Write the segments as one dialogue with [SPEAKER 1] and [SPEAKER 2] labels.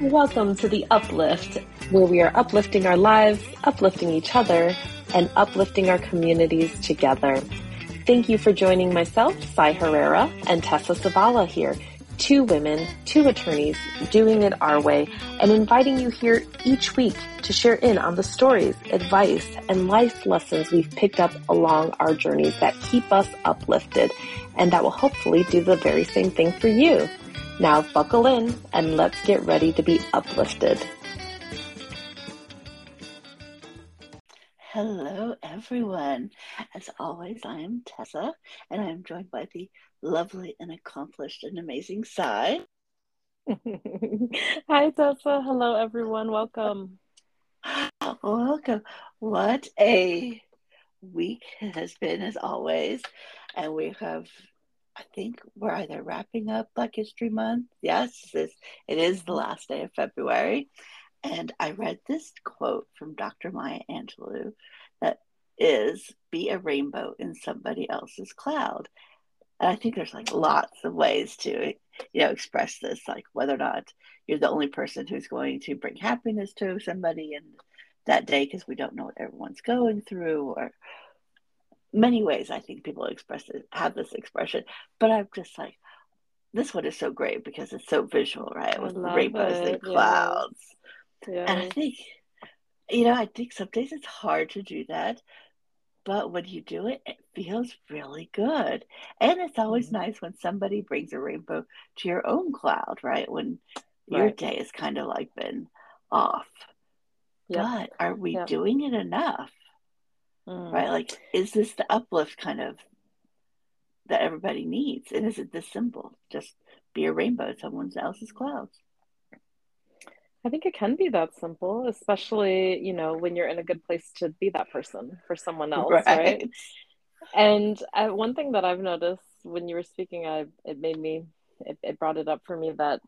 [SPEAKER 1] Welcome to the Uplift, where we are uplifting our lives, uplifting each other, and uplifting our communities together. Thank you for joining myself, Cy Herrera, and Tessa Savala here, two women, two attorneys, doing it our way, and inviting you here each week to share in on the stories, advice, and life lessons we've picked up along our journeys that keep us uplifted, and that will hopefully do the very same thing for you. Now buckle in and let's get ready to be uplifted.
[SPEAKER 2] Hello, everyone. As always, I am Tessa, and I am joined by the lovely and accomplished and amazing Cy.
[SPEAKER 1] Hi, Tessa. Hello, everyone. Welcome.
[SPEAKER 2] Welcome. What a week it has been, as always. And we have I think we're either wrapping up Black History Month. Yes, it is the last day of February. And I read this quote from Dr. Maya Angelou that is be a rainbow in somebody else's cloud. And I think there's like lots of ways to, you know, express this, like whether or not you're the only person who's going to bring happiness to somebody in that day because we don't know what everyone's going through or many ways I think people express it, have this expression, but I'm just like, this one is so great because it's so visual, right? With rainbows it. and clouds. Yeah. And I think, you know, I think some days it's hard to do that, but when you do it, it feels really good. And it's always mm-hmm. nice when somebody brings a rainbow to your own cloud, right? When right. your day has kind of like been off. Yep. But are we yep. doing it enough? Mm. right? Like, is this the uplift kind of that everybody needs? And is it this simple? Just be a rainbow in someone else's clouds.
[SPEAKER 1] I think it can be that simple, especially, you know, when you're in a good place to be that person for someone else, right? right? And uh, one thing that I've noticed when you were speaking, I it made me it, it brought it up for me that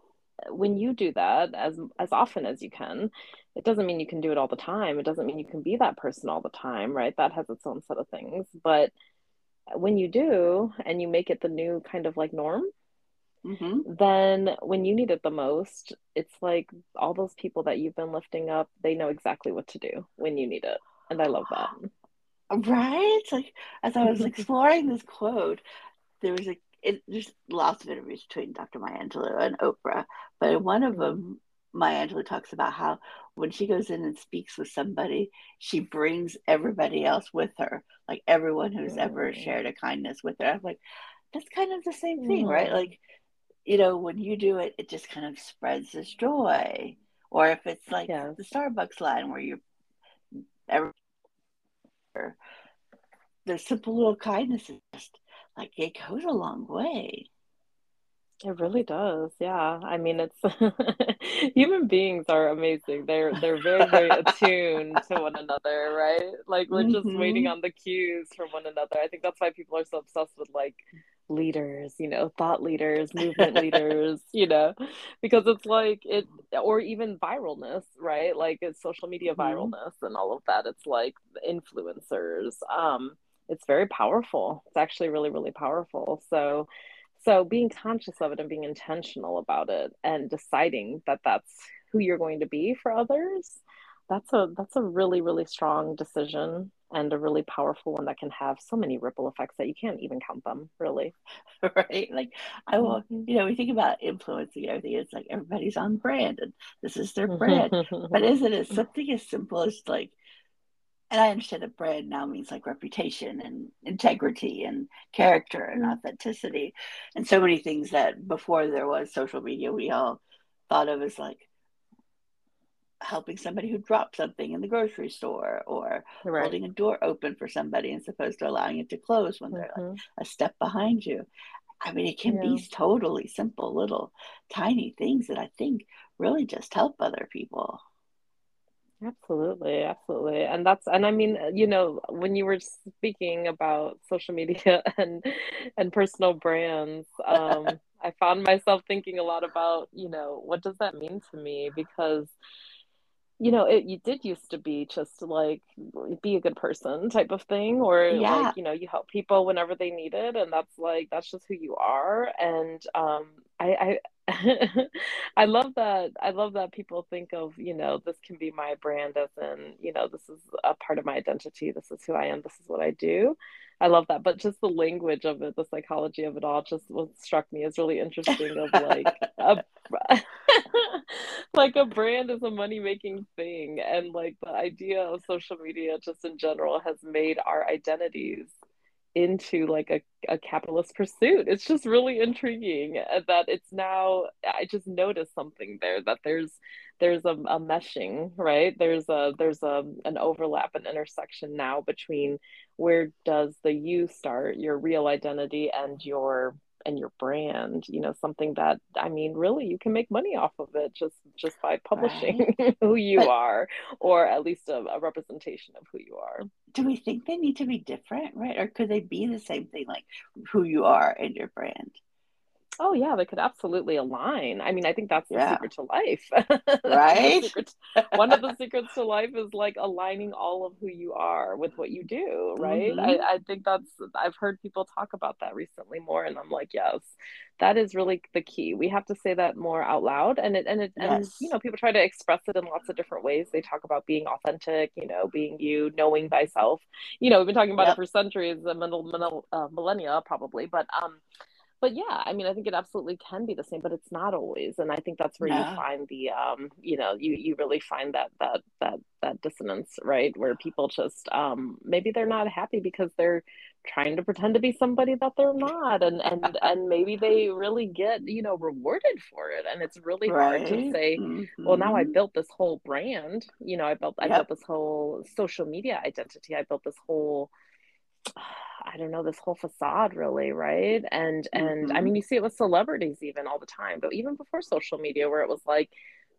[SPEAKER 1] when you do that as as often as you can it doesn't mean you can do it all the time. It doesn't mean you can be that person all the time right? That has its own set of things. But when you do and you make it the new kind of like norm mm-hmm. then when you need it the most it's like all those people that you've been lifting up they know exactly what to do when you need it. And i love that.
[SPEAKER 2] Right? Like as i was exploring this quote there was a it, there's lots of interviews between Dr. Maya Angelou and Oprah, but in one of them, Maya Angelou talks about how when she goes in and speaks with somebody, she brings everybody else with her, like everyone who's ever shared a kindness with her. I'm like, that's kind of the same thing, mm. right? Like, you know, when you do it, it just kind of spreads this joy. Or if it's like yes. the Starbucks line where you're, every, the simple little kindness is just like it goes a long way.
[SPEAKER 1] It really does. Yeah. I mean, it's human beings are amazing. They're they're very very attuned to one another, right? Like we're mm-hmm. just waiting mm-hmm. on the cues from one another. I think that's why people are so obsessed with like leaders, you know, thought leaders, movement leaders, you know, because it's like it or even viralness, right? Like it's social media mm-hmm. viralness and all of that. It's like influencers. Um it's very powerful. It's actually really, really powerful. So, so being conscious of it and being intentional about it and deciding that that's who you're going to be for others, that's a that's a really, really strong decision and a really powerful one that can have so many ripple effects that you can't even count them really.
[SPEAKER 2] Right? Like i will mm-hmm. you know we think about influencing everything it's like everybody's on brand and this is their brand. But isn't it something as simple as like and I understand that brand now means like reputation and integrity and character and mm-hmm. authenticity and so many things that before there was social media we all thought of as like helping somebody who dropped something in the grocery store or right. holding a door open for somebody as opposed to allowing it to close when mm-hmm. they're like mm-hmm. a step behind you. I mean, it can yeah. be totally simple, little tiny things that I think really just help other people.
[SPEAKER 1] Absolutely, absolutely. And that's and I mean, you know, when you were speaking about social media and and personal brands, um, I found myself thinking a lot about, you know, what does that mean to me? Because you know, it you did used to be just like be a good person type of thing, or yeah. like, you know, you help people whenever they need it, and that's like that's just who you are. And um I, I I love that I love that people think of, you know, this can be my brand as in, you know, this is a part of my identity. This is who I am. This is what I do. I love that. But just the language of it, the psychology of it all just what struck me as really interesting of like a like a brand is a money making thing and like the idea of social media just in general has made our identities into like a, a capitalist pursuit. It's just really intriguing uh, that it's now i just noticed something there that there's there's a, a meshing right? There's a there's a an overlap an intersection now between where does the you start your real identity and your and your brand you know something that i mean really you can make money off of it just just by publishing right. who you but, are or at least a, a, representation of who you are.
[SPEAKER 2] Do we think they need to be different right? Or could they be the same thing like who you are and your brand
[SPEAKER 1] Oh yeah, they could absolutely align. I mean, I think that's the yeah. secret to life.
[SPEAKER 2] Right?
[SPEAKER 1] to, one of the secrets to life is like aligning all of who you are with what you do, right? Mm-hmm. I, I think that's I've heard people talk about that recently more and I'm like, yes, that is really the key. We have to say that more out loud and it and it yes. and you know, people try to express it in lots of different ways. They talk about being authentic, you know, being you, knowing thyself. You know, we've been talking about yep. it for centuries, a uh, millennia probably, but um but yeah i mean i think it absolutely can be the same but it's not always and i think that's where yeah. you find the um you know you you really find that that that that dissonance right where people just um maybe they're not happy because they're trying to pretend to be somebody that they're not and and and maybe they really get you know rewarded for it and it's really right. hard to say mm-hmm. well now i mm-hmm. built this whole brand you know i built i yep. built this whole social media identity i built this whole I don't know this whole facade really, right? And and mm-hmm. I mean you see it with celebrities even all the time, but even before social media where it was like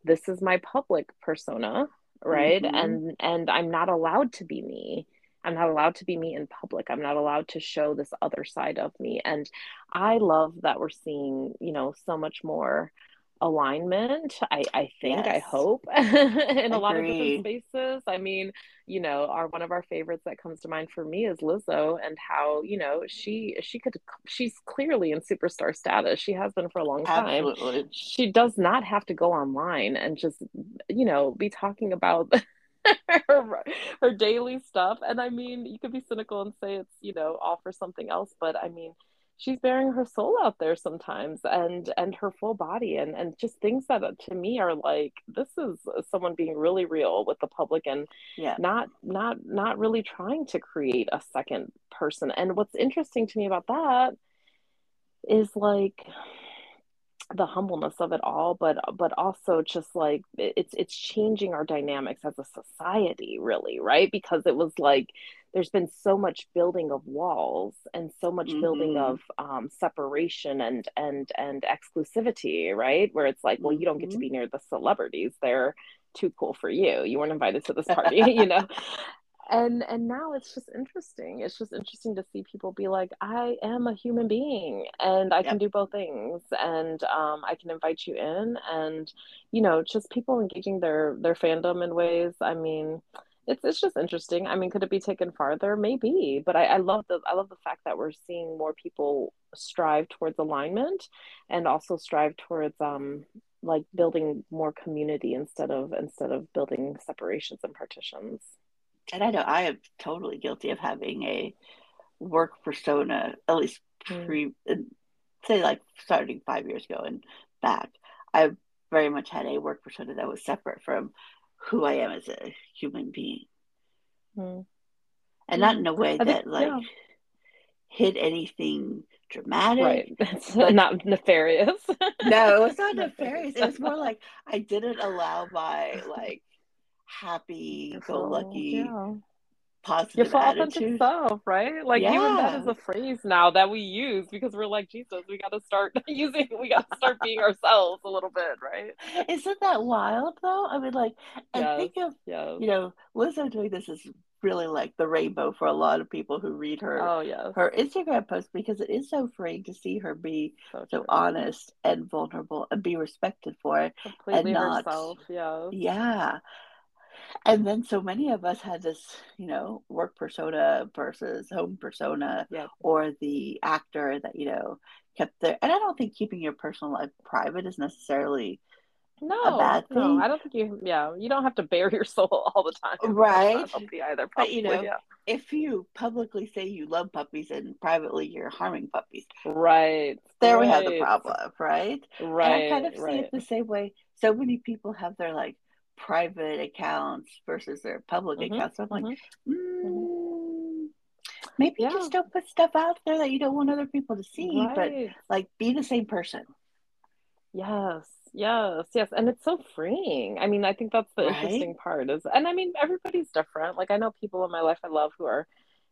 [SPEAKER 1] this is my public persona, right? Mm-hmm. And and I'm not allowed to be me. I'm not allowed to be me in public. I'm not allowed to show this other side of me. And I love that we're seeing, you know, so much more alignment i i think yes. i hope in a lot of different spaces. I mean you know our one of our favorites that comes to mind for me is lizzo and how you know she she could she's clearly in superstar status. She has been for a long time. Absolutely. she does not have to go online and just you know be talking about her, her daily stuff. And i mean you could be cynical and say it's you know all for something else but i mean she's bearing her soul out there sometimes and and her full body and and just things that uh, to me are like this is someone being really real with the public and yeah. not not not really trying to create a second person and what's interesting to me about that is like the humbleness of it all but but also just like it's it's changing our dynamics as a society really right? Because it was like there's been so much building of walls and so much mm-hmm. building of um, separation and and and exclusivity right? Where it's like well you don't get to mm-hmm. be near the celebrities. They're too cool for you. You weren't invited to this party you know and and now it's just interesting. It's just interesting to see people be like i am a human being and i yep. can do both things and um, i can invite you in. And you know just people engaging their their fandom in ways. I mean it's it's just interesting. I mean could it be taken farther? Maybe. But i, I love the i love the fact that we're seeing more people strive towards alignment and also strive towards um like building more community instead of instead of building separations and partitions
[SPEAKER 2] and I know I am totally guilty of having a work persona, at least mm. pre, mm. say like starting five years ago and back. I very much had a work persona that was separate from who I am as a human being, mm. and not in a way that like yeah. hid anything dramatic.
[SPEAKER 1] Right. It's not nefarious.
[SPEAKER 2] no, it's not nefarious. It was more like I didn't allow my like happy go lucky yeah. positive your full authentic
[SPEAKER 1] self right? Like yeah. even that is a phrase now that we use because we're like jesus we got to start using we got to start being ourselves a little bit right?
[SPEAKER 2] Isn't that wild though? I mean like and yes, think of yes. you know lizzo doing this is really like the rainbow for a lot of people who read her
[SPEAKER 1] oh yeah
[SPEAKER 2] her instagram post because it is so freeing to see her be so, so honest and vulnerable and be respected for it
[SPEAKER 1] completely and not herself yeah
[SPEAKER 2] yeah and then so many of us had this, you know, work persona versus home persona,
[SPEAKER 1] yeah.
[SPEAKER 2] or the actor that you know kept there. And I don't think keeping your personal life private is necessarily
[SPEAKER 1] no,
[SPEAKER 2] a bad thing.
[SPEAKER 1] No, I don't think you. Yeah, you don't have to bare your soul all the time.
[SPEAKER 2] Right.
[SPEAKER 1] healthy either. Probably,
[SPEAKER 2] but you know,
[SPEAKER 1] yeah.
[SPEAKER 2] if you publicly say you love puppies and privately you're harming puppies,
[SPEAKER 1] right?
[SPEAKER 2] There
[SPEAKER 1] right.
[SPEAKER 2] we have the problem, right?
[SPEAKER 1] Right.
[SPEAKER 2] And I kind of
[SPEAKER 1] right.
[SPEAKER 2] see it the same way. So many people have their like private accounts versus their public
[SPEAKER 1] Mhm,
[SPEAKER 2] accounts. So I'm like,
[SPEAKER 1] mhm,
[SPEAKER 2] mm, maybe
[SPEAKER 1] Yeah.
[SPEAKER 2] just don't put stuff out there that you don't want other people to see, but like be the same person.
[SPEAKER 1] Yes, yes, yes. And it's so freeing. I mean, I think that's the
[SPEAKER 2] Right.
[SPEAKER 1] interesting part is, and I mean, everybody's different. Like, I know people in my life I love who are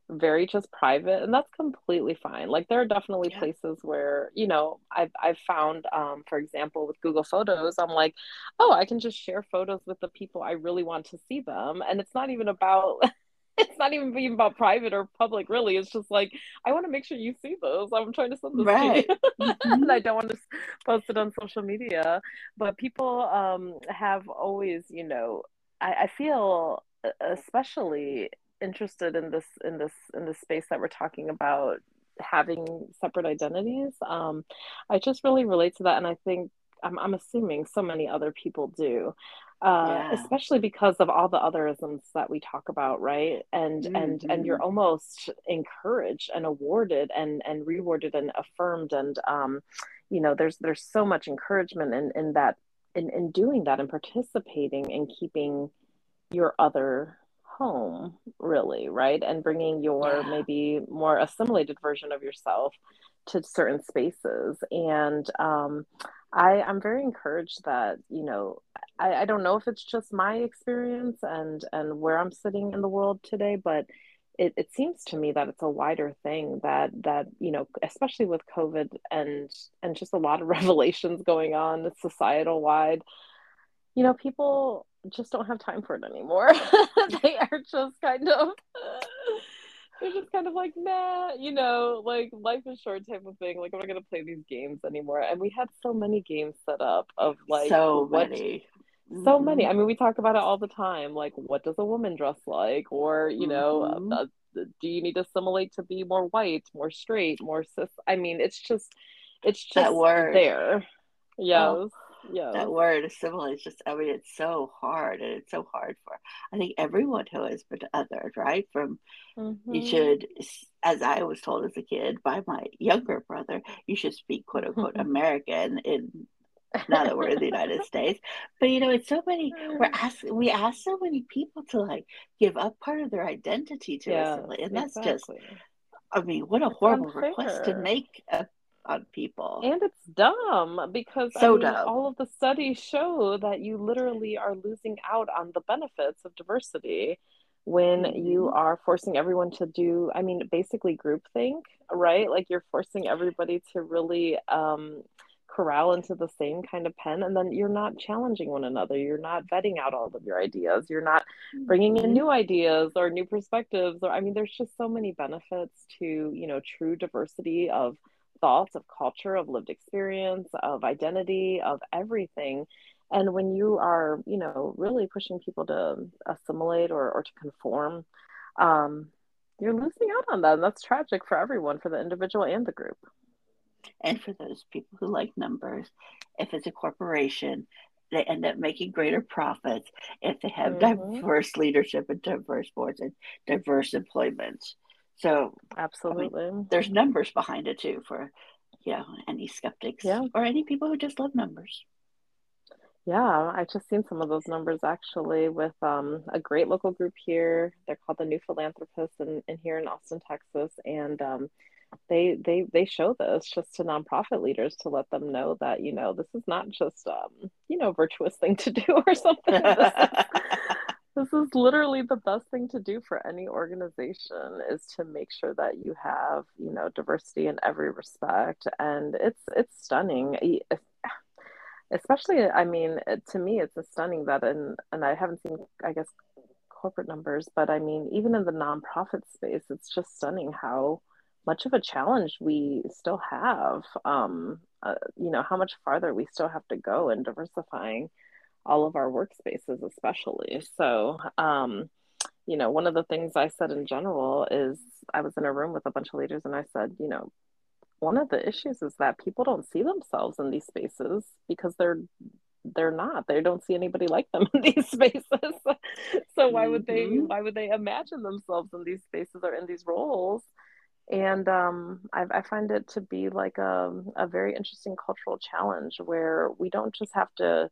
[SPEAKER 1] very just private, and that's completely fine. Like, there are definitely
[SPEAKER 2] Yeah.
[SPEAKER 1] places where, you know, I've I've found, um, for example, with Google Photos, I'm like, oh, I can just share photos with the people I really want to see them, and it's not even about. It's not even being about private or public, really. It's just like I want to make sure you see those. I'm trying to send this
[SPEAKER 2] Right.
[SPEAKER 1] to you, and
[SPEAKER 2] Mhm.
[SPEAKER 1] I don't want to post it on social media. But people um, have always, you know, I, I feel especially interested in this in this in this space that we're talking about having separate identities. Um, I just really relate to that, and I think I'm, I'm assuming so many other people do. Uh,
[SPEAKER 2] Yeah.
[SPEAKER 1] especially because of all the otherisms that we talk about, right? And and and you're
[SPEAKER 2] Mhm.
[SPEAKER 1] almost encouraged and awarded and and rewarded and affirmed and um, you know, there's there's so much encouragement in in that in in doing that and participating and keeping your other home, really, right? And bringing your
[SPEAKER 2] Yeah.
[SPEAKER 1] maybe more assimilated version of yourself to certain spaces. And um, I, I'm very encouraged that, you know, I, I don't know if it's just my experience and and where I'm sitting in the world today, but it, it seems to me that it's a wider thing that that, you know, especially with COVID and and just a lot of revelations going on societal wide you know, people just don't have time for it anymore. they are just kind of, they're just kind of like, nah, you know, like life is short type of thing. Like, I'm not going to play these games anymore. And we had so many games set up of like,
[SPEAKER 2] so
[SPEAKER 1] what,
[SPEAKER 2] many.
[SPEAKER 1] so
[SPEAKER 2] Mhm.
[SPEAKER 1] many. I mean, we talk about it all the time. Like, what does a woman dress like? Or, you know,
[SPEAKER 2] Mhm.
[SPEAKER 1] uh, do you need to assimilate to be more white, more straight, more cis? I mean, it's just, it's just there. Yes.
[SPEAKER 2] Oh,
[SPEAKER 1] Yes.
[SPEAKER 2] that word assimilate is just i mean it's so hard and it's so hard for i think everyone who has been othered right from you
[SPEAKER 1] Mhm.
[SPEAKER 2] should as i was told as a kid by my younger brother you should speak quote unquote american in now that we're in the united states but you know it's so many we're asked we ask so many people to like give up part of their identity to
[SPEAKER 1] Yes,
[SPEAKER 2] assimilate and that's just. I mean what a
[SPEAKER 1] It's
[SPEAKER 2] horrible request to make uh, on people
[SPEAKER 1] And it's dumb because I mean,
[SPEAKER 2] dumb
[SPEAKER 1] all of the studies show that you literally are losing out on the benefits of diversity when you
[SPEAKER 2] Mhm.
[SPEAKER 1] are forcing everyone to do, I mean, basically groupthink, right? Like you're forcing everybody to really um, corral into the same kind of pen, and then you're not challenging one another. You're not vetting out all of your ideas. You're not bringing in
[SPEAKER 2] Mhm.
[SPEAKER 1] new ideas or new perspectives. Or, I mean, there's just so many benefits to, you know, true diversity of thoughts, of culture, of lived experience, of identity, of everything. And when you are, you know, really pushing people to assimilate or, or to conform, um, you're losing out on that. And that's tragic for everyone, for the individual and the group.
[SPEAKER 2] And for those people who like numbers, if it's a corporation, they end up making greater profits if they have
[SPEAKER 1] Mhm.
[SPEAKER 2] diverse leadership and diverse boards and diverse employment. So
[SPEAKER 1] Absolutely.
[SPEAKER 2] there's numbers behind it too for you know any skeptics
[SPEAKER 1] Yeah.
[SPEAKER 2] or any people who just love numbers.
[SPEAKER 1] Yeah, I've just seen some of those numbers actually with um, a great local group here. They're called the New Philanthropists in, in here in Austin, Texas, and um, they they they show this just to nonprofit leaders to let them know that you know this is not just um, you know virtuous thing to do or something. This is literally the best thing to do for any organization is to make sure that you have you know diversity in every respect, and it's it's stunning. Especially i mean to me it's a stunning that in and i haven't seen i guess corporate numbers but i mean even in the nonprofit space it's just stunning how much of a challenge we still have um uh, you know how much farther we still have to go in diversifying all of our workspaces, especially. So, um, you know, one of the things I said in general is I was in a room with a bunch of leaders and I said, you know, one of the issues is that people don't see themselves in these spaces because they're they're not they don't see anybody like them in these spaces so why would they mm-hmm. why would they imagine themselves in these spaces or in these roles and um, I, I, find it to be like a, a very interesting cultural challenge where we don't just have to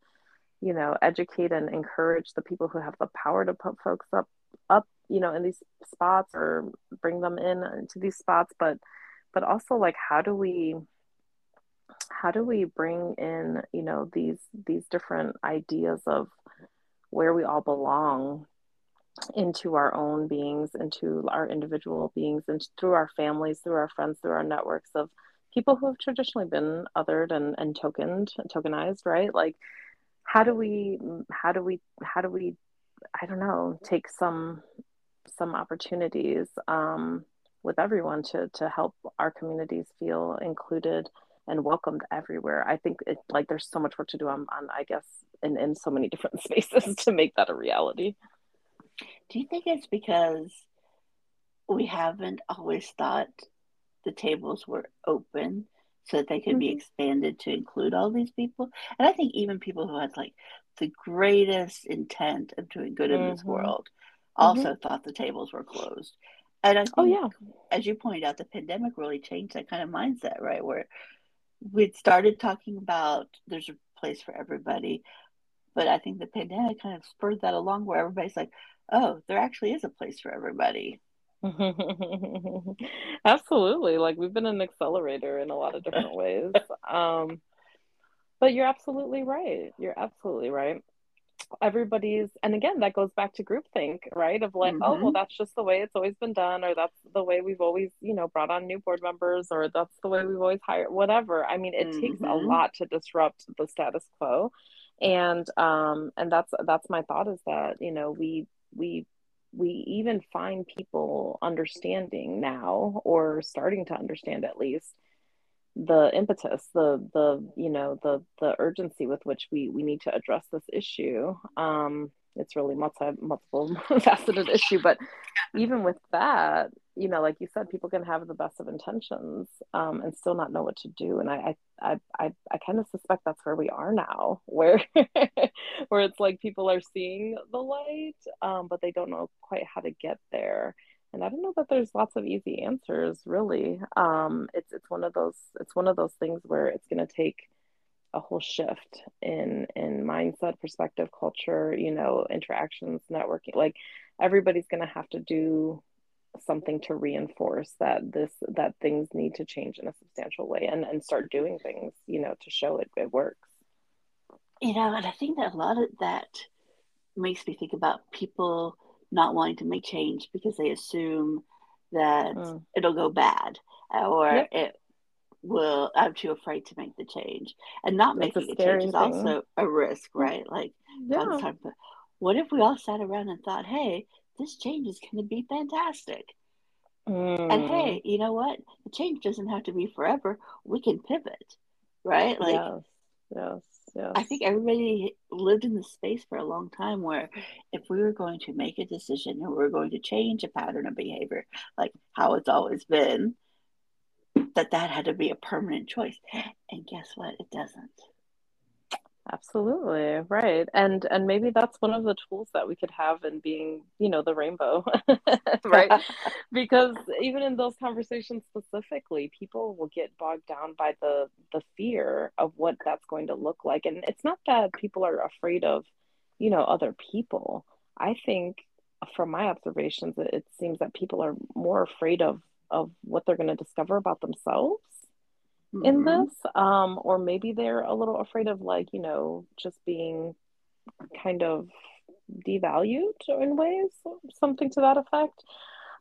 [SPEAKER 1] you know educate and encourage the people who have the power to put folks up up you know in these spots or bring them in into these spots. But but also like how do we how do we bring in you know these these different ideas of where we all belong into our own beings into our individual beings and through our families through our friends through our networks of people who have traditionally been othered and, and tokened tokenized right? Like how do we how do we how do we i don't know take some some opportunities um, with everyone to to help our communities feel included and welcomed everywhere. I think it like there's so much work to do on, on I guess in, in so many different spaces to make that a reality.
[SPEAKER 2] Do you think it's because we haven't always thought the tables were open so that they could mm-hmm. be expanded to include all these people? And I think even people who had like the greatest intent of doing good mm-hmm. in this mm-hmm. world also mm-hmm. thought the tables were closed. And I oh, think, oh, yeah. as you pointed out, the pandemic really changed that kind of mindset, right? Where we'd started talking about there's a place for everybody, but I think the pandemic kind of spurred that along where everybody's like, oh, there actually is a place for everybody.
[SPEAKER 1] absolutely. Like we've been an accelerator in a lot of different ways. Um, but you're absolutely right. You're absolutely right everybody's and again that goes back to groupthink right of like mm-hmm. oh well mm-hmm. that's just the way it's always been done or that's the way we've always you know brought on new board members or that's the way we've always hired whatever i mean it mm-hmm. takes a mm-hmm. lot to disrupt the status quo and um and that's that's my thought is that you know we we we even find people understanding now or starting to understand at least the impetus the the you know the the urgency with which we we need to address this issue. Um it's really multi multiple faceted issue but even with that you know like you said people can have the best of intentions um, and still not know what to do and i i i, I kind of suspect that's where we are now where where it's like people are seeing the light um, but they don't know quite how to get there and I don't know that there's lots of easy answers really. Um, it's it's one of those it's one of those things where it's going to take a whole shift in in mindset, perspective, culture, you know, interactions, networking. Like everybody's going to have to do something to reinforce that this that things need to change in a substantial way and and start doing things, you know, to show it it works.
[SPEAKER 2] You know, and I think that a lot of that makes me think about people not wanting to make change because they assume that mm. it'll go bad or yep. it will i'm too afraid to make the change and not That's making a, change is also a risk right like yeah. what if we all sat around and thought hey this change is going to be fantastic mm. and hey you know what the change doesn't have to be forever we can pivot right like
[SPEAKER 1] yes. yes yeah.
[SPEAKER 2] I think everybody lived in the space for a long time where if we were going to make a decision and we are going to change a pattern of behavior, like how it's always been, that that had to be a permanent choice. And guess what? It doesn't.
[SPEAKER 1] Absolutely. Right. And and maybe that's one of the tools that we could have in being, you know, the rainbow. right? because even in those conversations specifically, people will get bogged down by the the fear of what that's going to look like. And it's not that people are afraid of, you know, other people. I think from my observations it, it seems that people are more afraid of of what they're going to discover about themselves mm-hmm. in this um or maybe they're a little afraid of like you know just being kind of devalued in ways something to that effect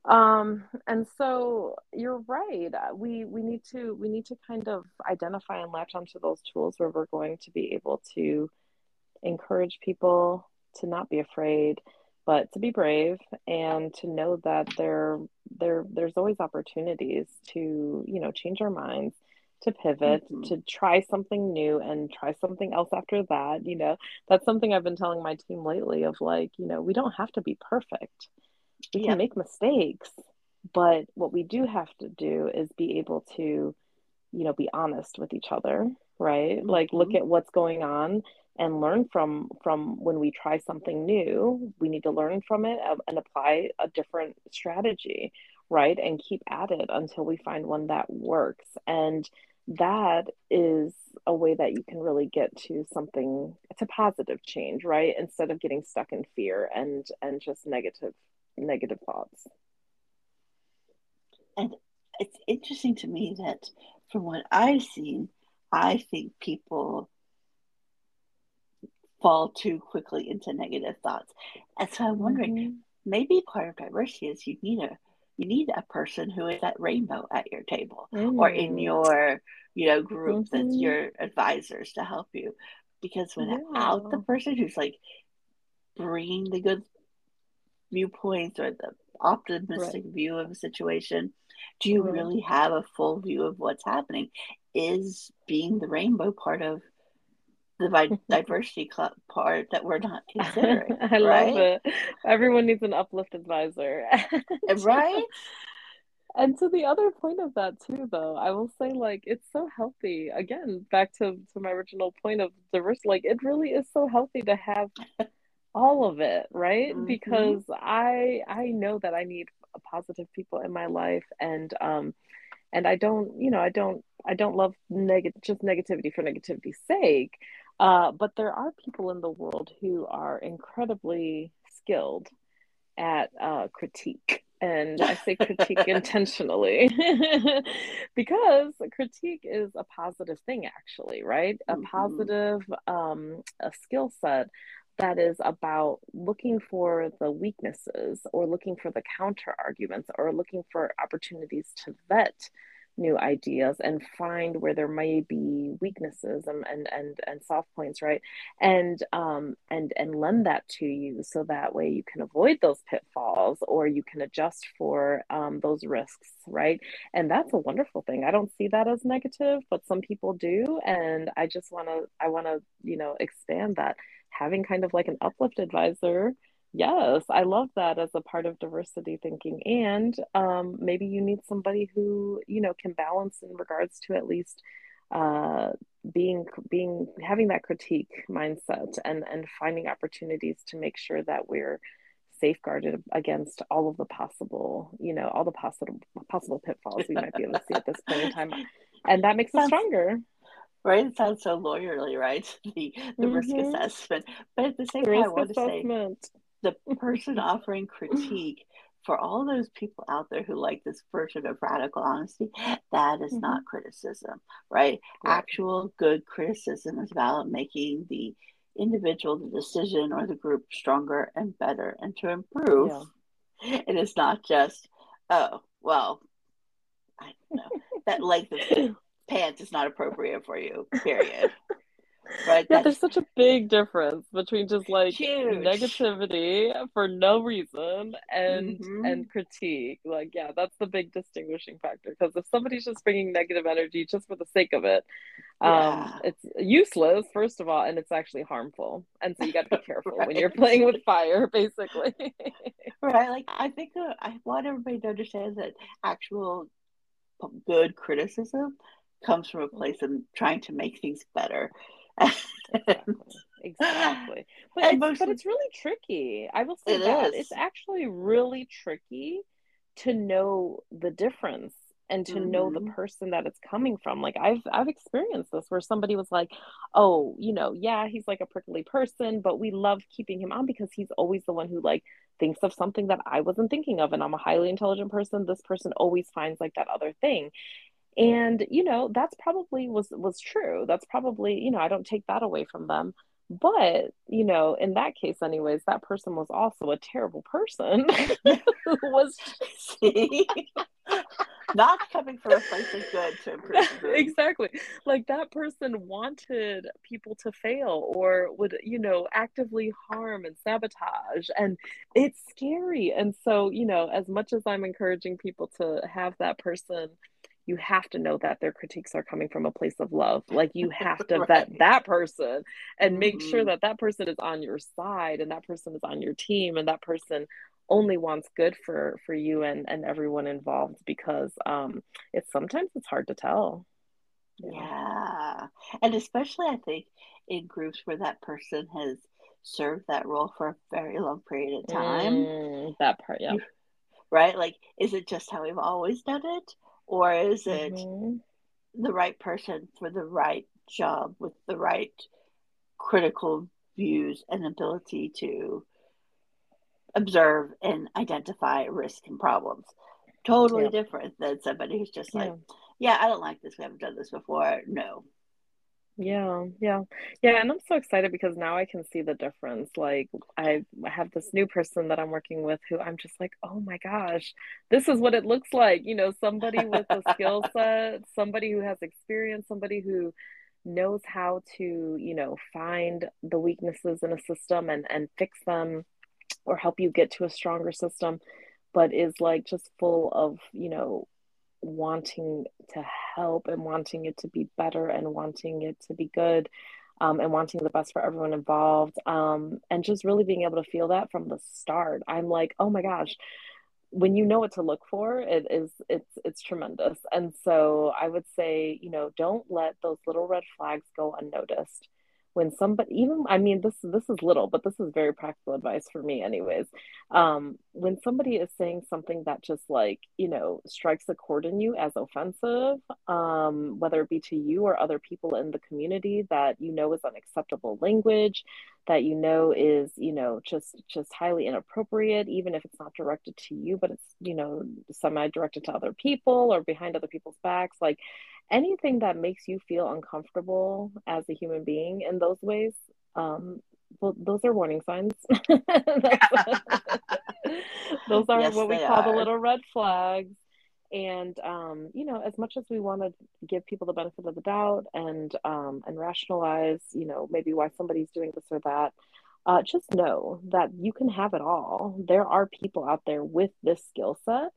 [SPEAKER 1] um and so you're right we we need to we need to kind of identify and latch onto those tools where we're going to be able to encourage people to not be afraid but to be brave and to know that there there there's always opportunities to you know change our minds to pivot, mm-hmm. to try something new and try something else after that. You know, that's something I've been telling my team lately of like, you know, we don't have to be perfect. We yep. can make mistakes, but what we do have to do is be able to, you know, be honest with each other, right? Mm-hmm. Like look at what's going on and learn from from when we try something new we need to learn from it um, and apply a different strategy right? And keep at it until we find one that works. And that is a way that you can really get to something it's a positive change right? Instead of getting stuck in fear and and just negative negative thoughts.
[SPEAKER 2] And it's interesting to me that from what i've seen i think people fall too quickly into negative thoughts. And so i'm wondering mm-hmm. maybe part of diversity is you need a you need a person who is that rainbow at your table mm. or in mm. your you know group mm-hmm. that's your advisors to help you because without yeah. the person who's like bringing the good viewpoints or the optimistic right. view of a situation do you right. really have a full view of what's happening is being the rainbow part of the diversity club part that we're not considering. I right? love it.
[SPEAKER 1] Everyone needs an uplift advisor.
[SPEAKER 2] right?
[SPEAKER 1] And to the other point of that too though, I will say like it's so healthy. Again, back to, to my original point of diversity, like it really is so healthy to have all of it, right? Mm-hmm. Because I I know that I need positive people in my life and um and I don't, you know, I don't I don't love negative just negativity for negativity's sake. Uh, but there are people in the world who are incredibly skilled at uh, critique. And I say critique intentionally because critique is a positive thing, actually, right? A mm-hmm. positive um, a skill set that is about looking for the weaknesses or looking for the counter arguments or looking for opportunities to vet new ideas and find where there may be weaknesses and and and, and soft points right? And um and and lend that to you so that way you can avoid those pitfalls or you can adjust for um, those risks right? And that's a wonderful thing. I don't see that as negative but some people do. And i just want to i want to you know expand that. Having kind of like an uplift advisor Yes, I love that as a part of diversity thinking. And um, maybe you need somebody who, you know, can balance in regards to at least uh, being being having that critique mindset and and finding opportunities to make sure that we're safeguarded against all of the possible, you know, all the possible possible pitfalls we might be able to see at this point in time. And that makes us stronger
[SPEAKER 2] right? It sounds so lawyerly, right? The the mm-hmm. risk assessment, but at the same time, I want to say the person offering critique for all those people out there who like this version of radical honesty, that is mm-hmm. not criticism, right? Actual good criticism is about making the individual, the decision, or the group stronger and better and to improve. Yeah. It is not just, oh, well, I don't know, that length of pants is not appropriate for you, period.
[SPEAKER 1] Right. Yeah, there's such a big difference between just like huge. negativity for no reason and mm-hmm. and critique. Like, yeah, that's the big distinguishing factor. Because if somebody's just bringing negative energy just for the sake of it, um, yeah. it's useless first of all, and it's actually harmful. And so you got to be careful right. when you're playing with fire, basically.
[SPEAKER 2] right. Like I think uh, I want everybody to understand that actual good criticism comes from a place of trying to make things better
[SPEAKER 1] exactly. exactly. But it's, most, but it's really tricky. I will say it that is. it's actually really tricky to know the difference and to mm-hmm. know the mm-hmm. person that it's coming from like i've i've experienced this where somebody was like oh you know yeah he's like a prickly person but we love keeping him on because he's always the one who like thinks of something that i wasn't thinking of and i'm a highly intelligent person this person always finds like that other thing and you know that's probably was was true. That's probably you know i don't take that away from them. But you know in that case anyways that person was also a terrible person who was
[SPEAKER 2] not coming from a place of good to improve
[SPEAKER 1] exactly. Like that person wanted people to fail or would you know actively harm and sabotage and it's scary. And so you know as much as i'm encouraging people to have that person you have to know that their critiques are coming from a place of love like you have to
[SPEAKER 2] right.
[SPEAKER 1] vet that person and
[SPEAKER 2] mm-hmm.
[SPEAKER 1] make sure that that person is on your side and that person is on your team and that person only wants good for for you and and everyone involved because um it's sometimes it's hard to tell
[SPEAKER 2] yeah. yeah. and especially i think in groups where that person has served that role for a very long period of time
[SPEAKER 1] mm, that part yeah
[SPEAKER 2] right like is it just how we've always done it or is it mm-hmm. the right person for the right job with the right critical views and ability to observe and identify risk and problems. Totally yeah. different than somebody who's just like, yeah. yeah, I don't like this. We haven't done this before. No.
[SPEAKER 1] Yeah, yeah, yeah, and I'm so excited because now I can see the difference. Like, I have this new person that I'm working with who I'm just like, oh my gosh, this is what it looks like. You know, somebody with a skill set, somebody who has experience, somebody who knows how to, you know, find the weaknesses in a system and and fix them or help you get to a stronger system but is like just full of you know wanting to help and wanting it to be better and wanting it to be good um, and wanting the best for everyone involved um, and just really being able to feel that from the start. I'm like oh my gosh when you know what to look for it is it's it's tremendous. And so i would say you know don't let those little red flags go unnoticed when somebody even i mean this this is little but this is very practical advice for me anyways. Um, when somebody is saying something that just like you know strikes a chord in you as offensive um, whether it be to you or other people in the community that you know is unacceptable language that you know is you know just just highly inappropriate even if it's not directed to you but it's you know semi directed to other people or behind other people's backs like anything that makes you feel uncomfortable as a human being in those ways um well, those are warning signs. Those are yes, what we call are. the little red flags. And um, you know as much as we want to give people the benefit of the doubt and um, and rationalize you know maybe why somebody's doing this or that uh, just know that you can have it all. There are people out there with this skill set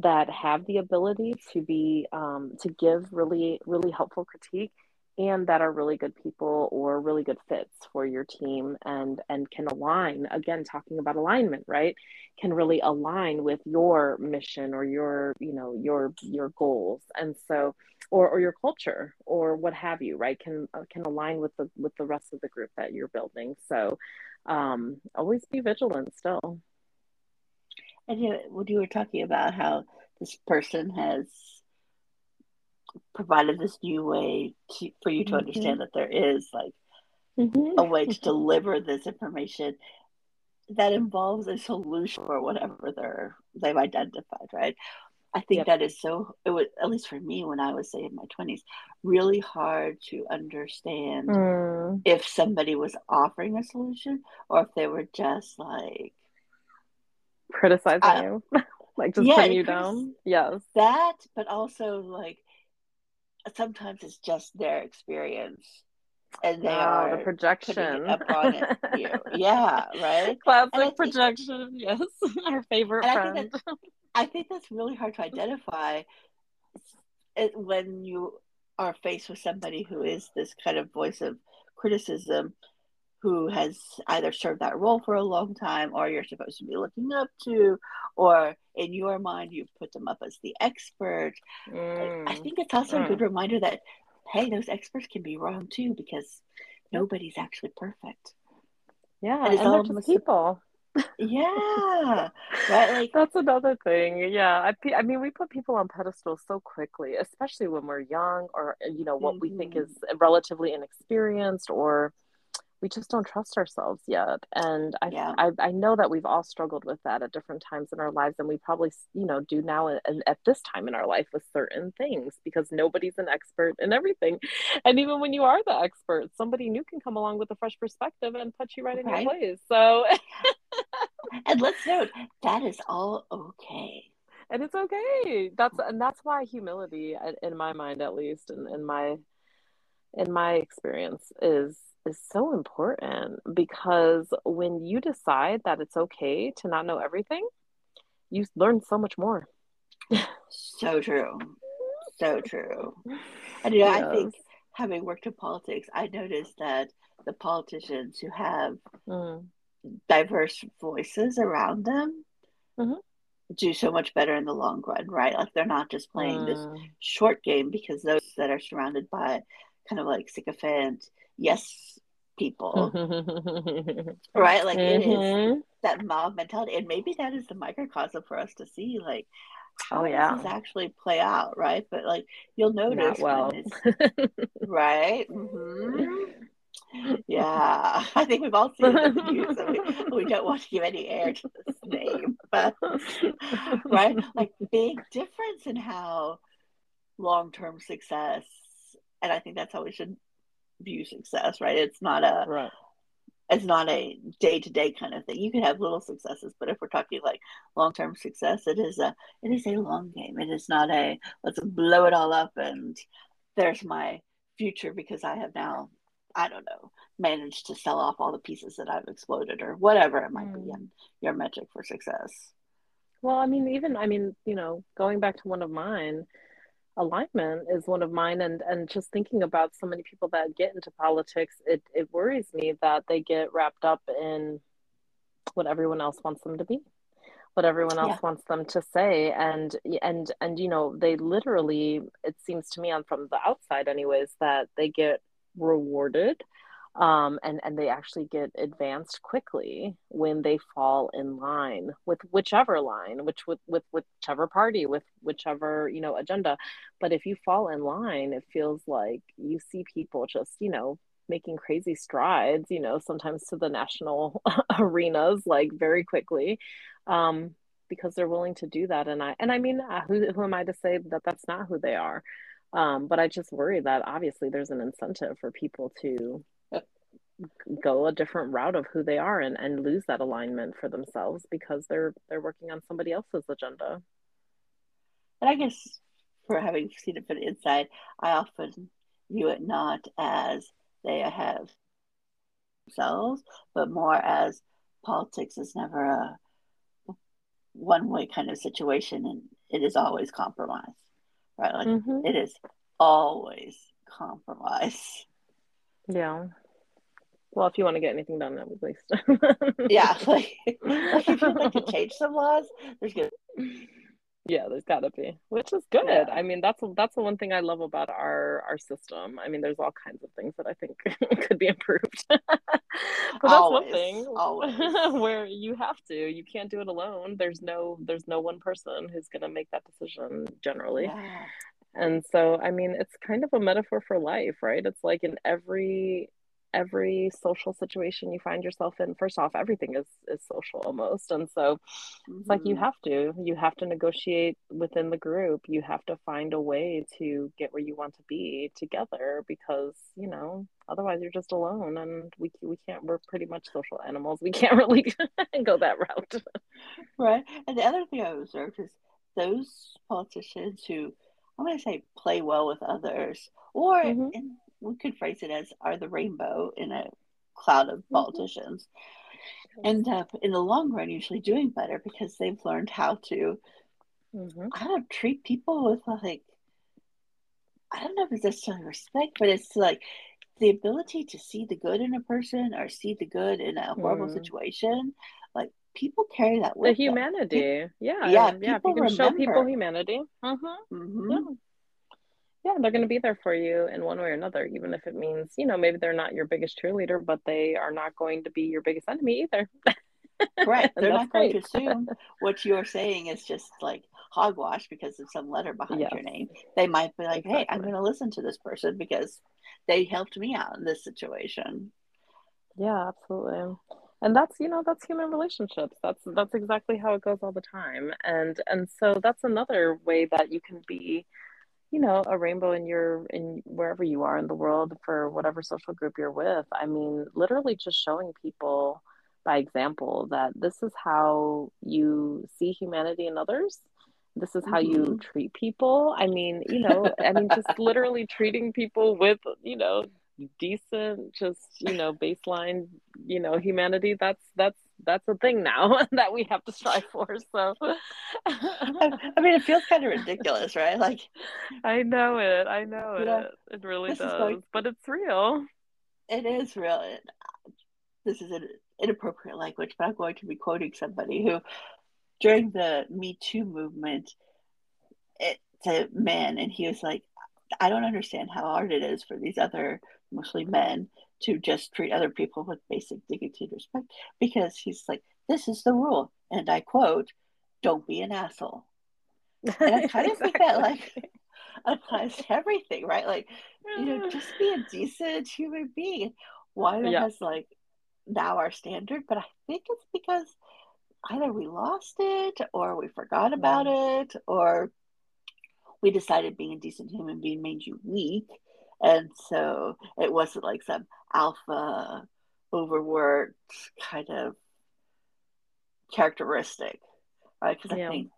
[SPEAKER 1] that have the ability to be um, to give really really helpful critique and that are really good people or really good fits for your team and and can align again talking about alignment right? Can really align with your mission or your you know your your goals. And so or or your culture or what have you right? Can uh, can align with the with the rest of the group that you're building. So um always be vigilant still
[SPEAKER 2] and you, when you were talking about how this person has provided this new way to, for you to mm-hmm. understand that there is like mm-hmm. a way to deliver this information that involves a solution for whatever they're they've identified, right? I think yep. that is so it was at least for me when I was say in my twenties, really hard to understand mm. if somebody was offering a solution or if they were just like
[SPEAKER 1] criticizing uh, you, like just yeah, putting you down. Yes,
[SPEAKER 2] that, but also like sometimes it's just their experience and they oh, are
[SPEAKER 1] the projection
[SPEAKER 2] upon it, you. yeah right?
[SPEAKER 1] Classic projection. Yes our favorite friend
[SPEAKER 2] I think, I think that's really hard to identify it, when you are faced with somebody who is this kind of voice of criticism who has either served that role for a long time or you're supposed to be looking up to or in your mind you've put them up as the expert mm. i think it's also mm. a good mm. reminder that hey those experts can be wrong too because nobody's actually perfect
[SPEAKER 1] yeah and, it's and all just people
[SPEAKER 2] yeah right like
[SPEAKER 1] that's another thing yeah I, I mean we put people on pedestals so quickly especially when we're young or you know what mm-hmm. we think mm-hmm. is relatively inexperienced or we just don't trust ourselves yet. And I, yeah. I, I know that we've all struggled with that at different times in our lives and we probably you know do now at, at this time in our life with certain things because nobody's an expert in everything. And even when you are the expert somebody new can come along with a fresh perspective and put you right, right. in your place. So
[SPEAKER 2] and let's note that is all okay.
[SPEAKER 1] And it's okay. That's and that's why humility in my mind at least and in, in my in my experience is is so important because when you decide that it's okay to not know everything, you learn so much more.
[SPEAKER 2] so true. So true. And you know, yes. I think having worked in politics, I noticed that the politicians who have mm. diverse voices around them mm-hmm. do so much better in the long run, right? Like they're not just playing mm. this short game because those that are surrounded by kind of like sycophant, yes people, right? Like mm-hmm. it is mm-hmm. that mob mentality, and maybe that is the microcosm for us to see, like how oh, yeah. does actually play out, right? But like you'll notice, well, right? Mm-hmm. Yeah, I think we've all seen the news. So we, we, don't want to give any air to this name, but right, like big difference in how long-term success, and I think that's how we should view success, right? It's not a right. It's not a day to day kind of thing. You can have little successes, but if we're talking like long term success, it is a it is a long game. It is not a let's blow it all up and there's my future because I have now I don't know, managed to sell off all the pieces that I've exploded or whatever it might mm. be in your metric for success.
[SPEAKER 1] Well, I mean, even, I mean, you know, going back to one of mine, alignment is one of mine. And, and just thinking about so many people that get into politics, it, it worries me that they get wrapped up in what everyone else wants them to be what everyone else yeah. wants them to say and and and you know they literally it seems to me on from the outside anyways that they get rewarded um, and and they actually get advanced quickly when they fall in line with whichever line, which with with whichever party, with whichever you know agenda. But if you fall in line, it feels like you see people just you know making crazy strides, you know, sometimes to the national arenas like very quickly. Um, because they're willing to do that and i and i mean uh, who, who am i to say that that's not who they are um, but I just worry that obviously there's an incentive for people to go a different route of who they are and, and lose that alignment for themselves because they're they're working on somebody else's agenda.
[SPEAKER 2] And I guess for having seen it from the inside, I often view it not as they have themselves, but more as politics is never a one way kind of situation and it is always compromise right? Like mm-hmm. it is always compromise.
[SPEAKER 1] Yeah. Well, if you want to get anything done, at least.
[SPEAKER 2] yeah, like, like if you like to change some laws, there's good.
[SPEAKER 1] Yeah, there's got to be, which is good. Yeah. I mean, that's that's the one thing I love about our our system. I mean, there's all kinds of things that I think could be improved, but that's always, one thing where you have to. You can't do it alone. There's no there's no one person who's going to make that decision generally. Yeah. And so, I mean, it's kind of a metaphor for life, right? It's like in every every social situation you find yourself in first off everything is is social almost and so mm-hmm. it's like you mm-hmm. have to you have to negotiate within the group you have to find a way to get where you want to be together because you know otherwise you're just alone and we we can't we're pretty much social animals we can't really go that route
[SPEAKER 2] right and the other thing i observed is those politicians who i'm going to say play well with others or mm-hmm. in we could phrase it as are the rainbow in a cloud of mm-hmm. politicians mm-hmm. end up in the long run usually doing better because they've learned how to mm-hmm. how to treat people with like I don't know if it's necessarily respect, but it's like the ability to see the good in a person or see the good in a horrible mm. situation. Like people carry that with
[SPEAKER 1] the humanity. Them. Yeah, yeah, yeah. You can remember. show people humanity, mm-hmm. Mm-hmm. yeah yeah, they're going to be there for you in one way or another, even if it means, you know, maybe they're not your biggest cheerleader, but they are not going to be your biggest enemy either.
[SPEAKER 2] right. They're not going to assume what you're saying is just like hogwash because of some letter behind yes. your name. They might be like, exactly. hey, I'm going to listen to this person because they helped me out in this situation.
[SPEAKER 1] Yeah, absolutely. And that's, you know, that's human relationships. That's that's exactly how it goes all the time. And and so that's another way that you can be you know a rainbow in your in wherever you are in the world for whatever social group you're with. I mean literally just showing people by example that this is how you see humanity in others. This is how mm-hmm. you treat people. I mean you know i mean just literally treating people with you know decent just you know baseline you know humanity. That's that's that's a thing now that we have to strive for. So,
[SPEAKER 2] I mean, it feels kind of ridiculous, right? Like,
[SPEAKER 1] I know it. I know it. Know, it really does, going, but it's real.
[SPEAKER 2] It is real. Uh, this is an inappropriate language, but I'm going to be quoting somebody who, during the Me Too movement, it's a man, and he was like, I don't understand how hard it is for these other, mostly men, to just treat other people with basic dignity and respect because he's like, this is the rule. And I quote, don't be an asshole. And I kind of think that like applies to everything, right? Like, you know, just be a decent human being. Why yeah. has like now our standard, but I think it's because either we lost it or we forgot about mm. it or we decided being a decent human being made you weak and so it wasn't like some alpha overworked kind of characteristic right? Because yeah. i think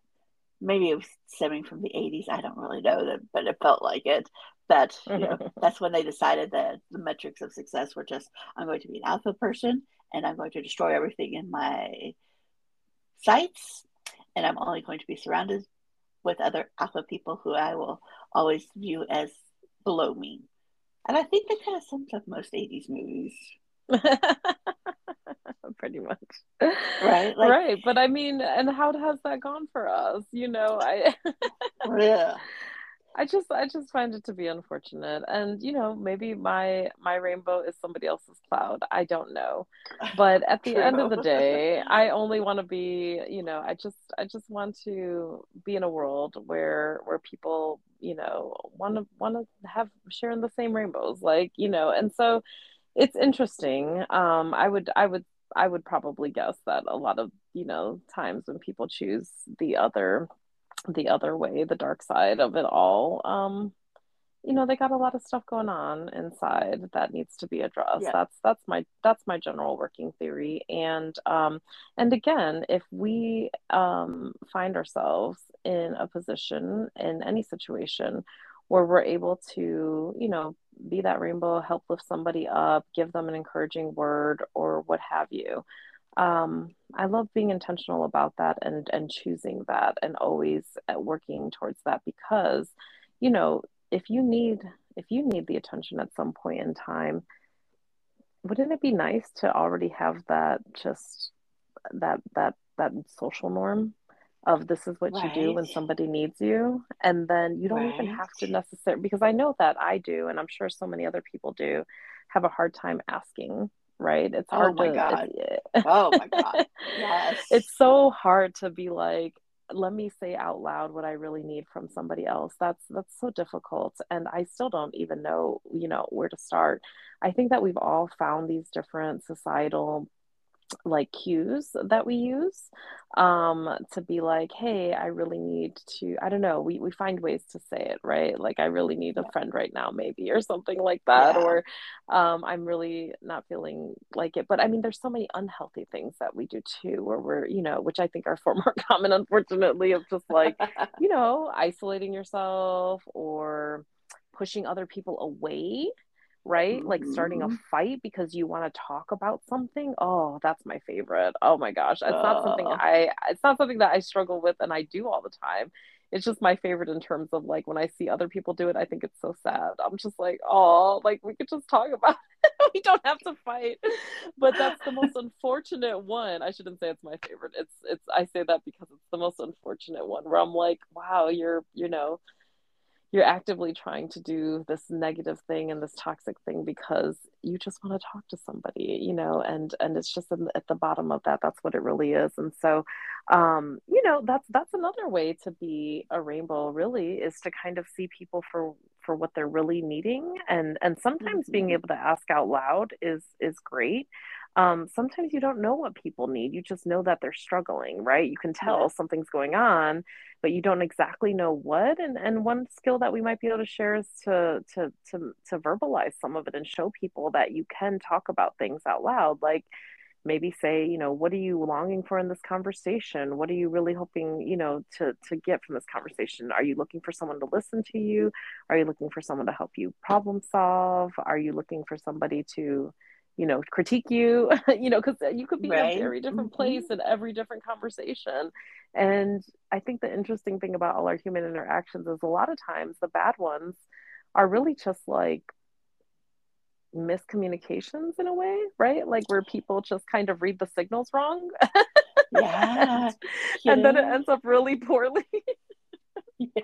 [SPEAKER 2] maybe it was stemming from the 80s i don't really know that but it felt like it. That you know that's when they decided that the metrics of success were just i'm going to be an alpha person and i'm going to destroy everything in my sights and i'm only going to be surrounded with other alpha people who i will always view as below me and I think that kind of sums up most 80s movies.
[SPEAKER 1] Pretty much.
[SPEAKER 2] Right.
[SPEAKER 1] Like, right. But I mean, and how has that gone for us? You know, I
[SPEAKER 2] Yeah.
[SPEAKER 1] I just I just find it to be unfortunate. And you know, maybe my my rainbow is somebody else's cloud. I don't know. But at the end of the day, I only want to be, you know, I just I just want to be in a world where where people, you know, want to want to have sharing the same rainbows like, you know. And so it's interesting. Um I would I would I would probably guess that a lot of, you know, times when people choose the other the other way, the dark side of it all, um, you know, they got a lot of stuff going on inside that needs to be addressed. Yeah. That's that's my that's my general working theory. And um, and again, if we um, find ourselves in a position in any situation where we're able to, you know, be that rainbow, help lift somebody up, give them an encouraging word, or what have you um, I love being intentional about that and and choosing that and always uh, working towards that because you know if you need if you need the attention at some point in time wouldn't it be nice to already have that just that that that social norm of this is what right. you do when somebody needs you and then you don't right. even have to necessarily because i know that i do and i'm sure so many other people do have a hard time asking right? It's oh hard
[SPEAKER 2] oh my
[SPEAKER 1] to,
[SPEAKER 2] god. oh my god. Yes.
[SPEAKER 1] It's so hard to be like, let me say out loud what I really need from somebody else. That's that's so difficult and I still don't even know, you know, where to start. I think that we've all found these different societal like cues that we use um to be like hey i really need to i don't know we, we find ways to say it right like i really need a friend right now maybe or something like that yeah. or um i'm really not feeling like it but i mean there's so many unhealthy things that we do too where we're you know which i think are far more common unfortunately of just like you know isolating yourself or pushing other people away right? Like starting a mm-hmm. fight because you want to talk about something. Oh, that's my favorite. Oh my gosh. It's uh. not something I it's not something that I struggle with and I do all the time. It's just my favorite in terms of like when I see other people do it, I think it's so sad. I'm just like, oh, like we could just talk about it. we don't have to fight. But that's the most unfortunate one. I shouldn't say it's my favorite. It's it's I say that because it's the most unfortunate one where I'm like, wow, you're you know, you're actively trying to do this negative thing and this toxic thing because you just want to talk to somebody you know and and it's just in, at the bottom of that that's what it really is. And so um you know that's that's another way to be a rainbow really is to kind of see people for for what they're really needing. And and sometimes mm-hmm. being able to ask out loud is is great um, sometimes you don't know what people need. You just know that they're struggling, right? You can tell yeah. something's going on, but you don't exactly know what. And and one skill that we might be able to share is to to to to verbalize some of it and show people that you can talk about things out loud, like maybe say you know what are you longing for in this conversation what are you really hoping you know to to get from this conversation are you looking for someone to listen to you are you looking for someone to help you problem solve are you looking for somebody to you know critique you you know because you could be right. in a very different mm-hmm. place in every different conversation and i think the interesting thing about all our human interactions is a lot of times the bad ones are really just like miscommunications in a way right like where people just kind of read the signals wrong
[SPEAKER 2] yeah
[SPEAKER 1] and then it ends up really poorly
[SPEAKER 2] yeah.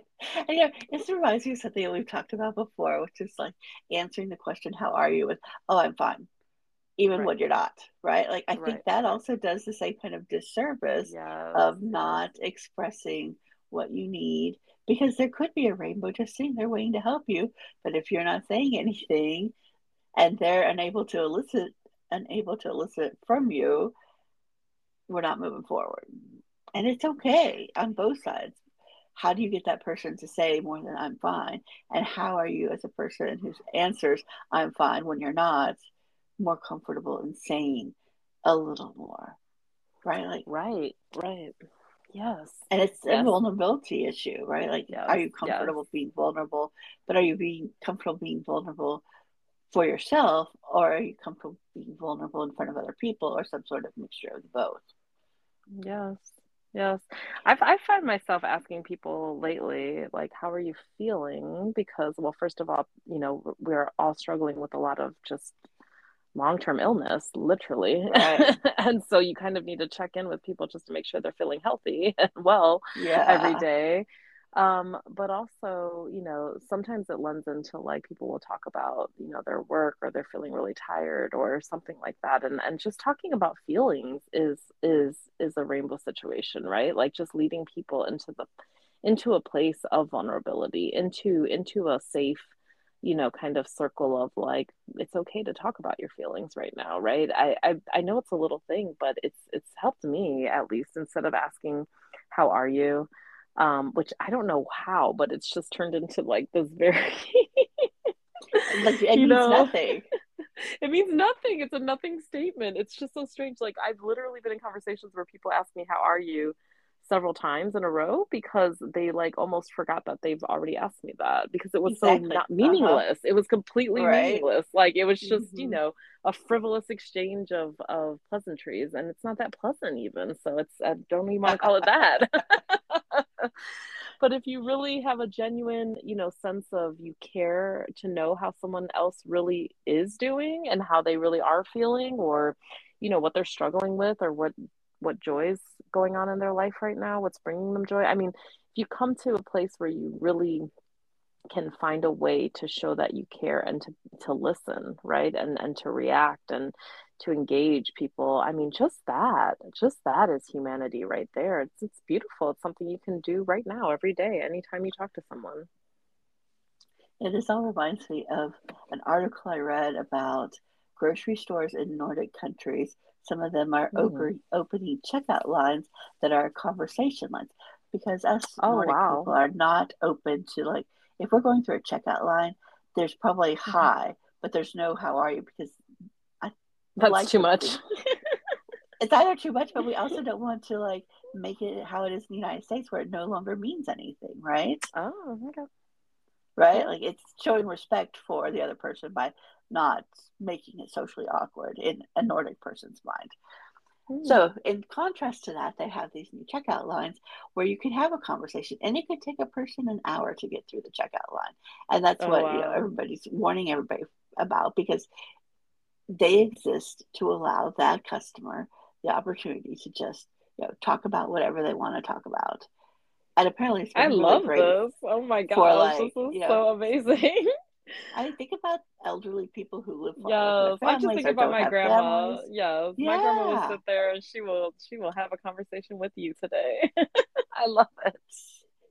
[SPEAKER 2] And, yeah, this reminds me of something we've talked about before, which is like answering the question, How are you? with, Oh, I'm fine even right. when you're not right like i right. think that also does the same kind of disservice yes. of not expressing what you need because there could be a rainbow just sitting there waiting to help you but if you're not saying anything and they're unable to elicit unable to elicit from you we're not moving forward and it's okay on both sides how do you get that person to say more than i'm fine and how are you as a person who answers i'm fine when you're not more comfortable in saying a little more right like
[SPEAKER 1] right right yes
[SPEAKER 2] and it's yes. a vulnerability issue right like yes. are you comfortable yes. being vulnerable but are you being comfortable being vulnerable for yourself or are you comfortable being vulnerable in front of other people or some sort of mixture of both
[SPEAKER 1] yes yes I've, i find myself asking people lately like how are you feeling because well first of all you know we're all struggling with a lot of just long-term illness literally right. and so you kind of need to check in with people just to make sure they're feeling healthy and well yeah. every day um, but also you know sometimes it lends into like people will talk about you know their work or they're feeling really tired or something like that and and just talking about feelings is is is a rainbow situation right like just leading people into the into a place of vulnerability into into a safe you know kind of circle of like it's okay to talk about your feelings right now right? I, I i know it's a little thing but it's it's helped me at least instead of asking how are you? Um which i don't know how but it's just turned into like this very
[SPEAKER 2] like, it means know, nothing.
[SPEAKER 1] It means nothing. It's a nothing statement. It's just so strange. Like i've literally been in conversations where people ask me how are you several times in a row because they like almost forgot that they've already asked me that because it was exactly. so not uh-huh. meaningless. Uh-huh. It was completely right. meaningless. Like it was just, mm-hmm. you know, a frivolous exchange of of pleasantries and it's not that pleasant even. So it's I don't even want to call it that. but if you really have a genuine, you know, sense of you care to know how someone else really is doing and how they really are feeling or you know what they're struggling with or what what joys going on in their life right now, what's bringing them joy. I mean, if you come to a place where you really can find a way to show that you care and to, to listen, right? And and to react and to engage people. I mean, just that, just that is humanity right there. It's it's beautiful. It's something you can do right now, every day, anytime you talk to someone.
[SPEAKER 2] Yeah, this all reminds me of an article I read about grocery stores in Nordic countries some of them are mm. open, opening checkout lines that are conversation lines because us oh, Nordic wow. people are not open to like if we're going through a checkout line, there's probably mm-hmm. hi, but there's no how are you because
[SPEAKER 1] I that's like too much.
[SPEAKER 2] it's either too much, but we also don't want to like make it how it is in the United States where it no longer means anything, right?
[SPEAKER 1] Oh, okay.
[SPEAKER 2] Right? Like it's showing respect for the other person by not making it socially awkward in a Nordic person's mind. Mm. So, in contrast to that, they have these new checkout lines where you can have a conversation, and it could take a person an hour to get through the checkout line, and that's oh, what wow. you know everybody's warning everybody about because they exist to allow that customer the opportunity to just you know talk about whatever they want to talk about. And apparently, it's
[SPEAKER 1] I really love this. Oh my gosh, like, this is you know, so amazing.
[SPEAKER 2] I think about elderly people who live
[SPEAKER 1] far yes, I just think about my grandma. Yes, yeah. my grandma will sit there and she will she will have a conversation with you today. I love it.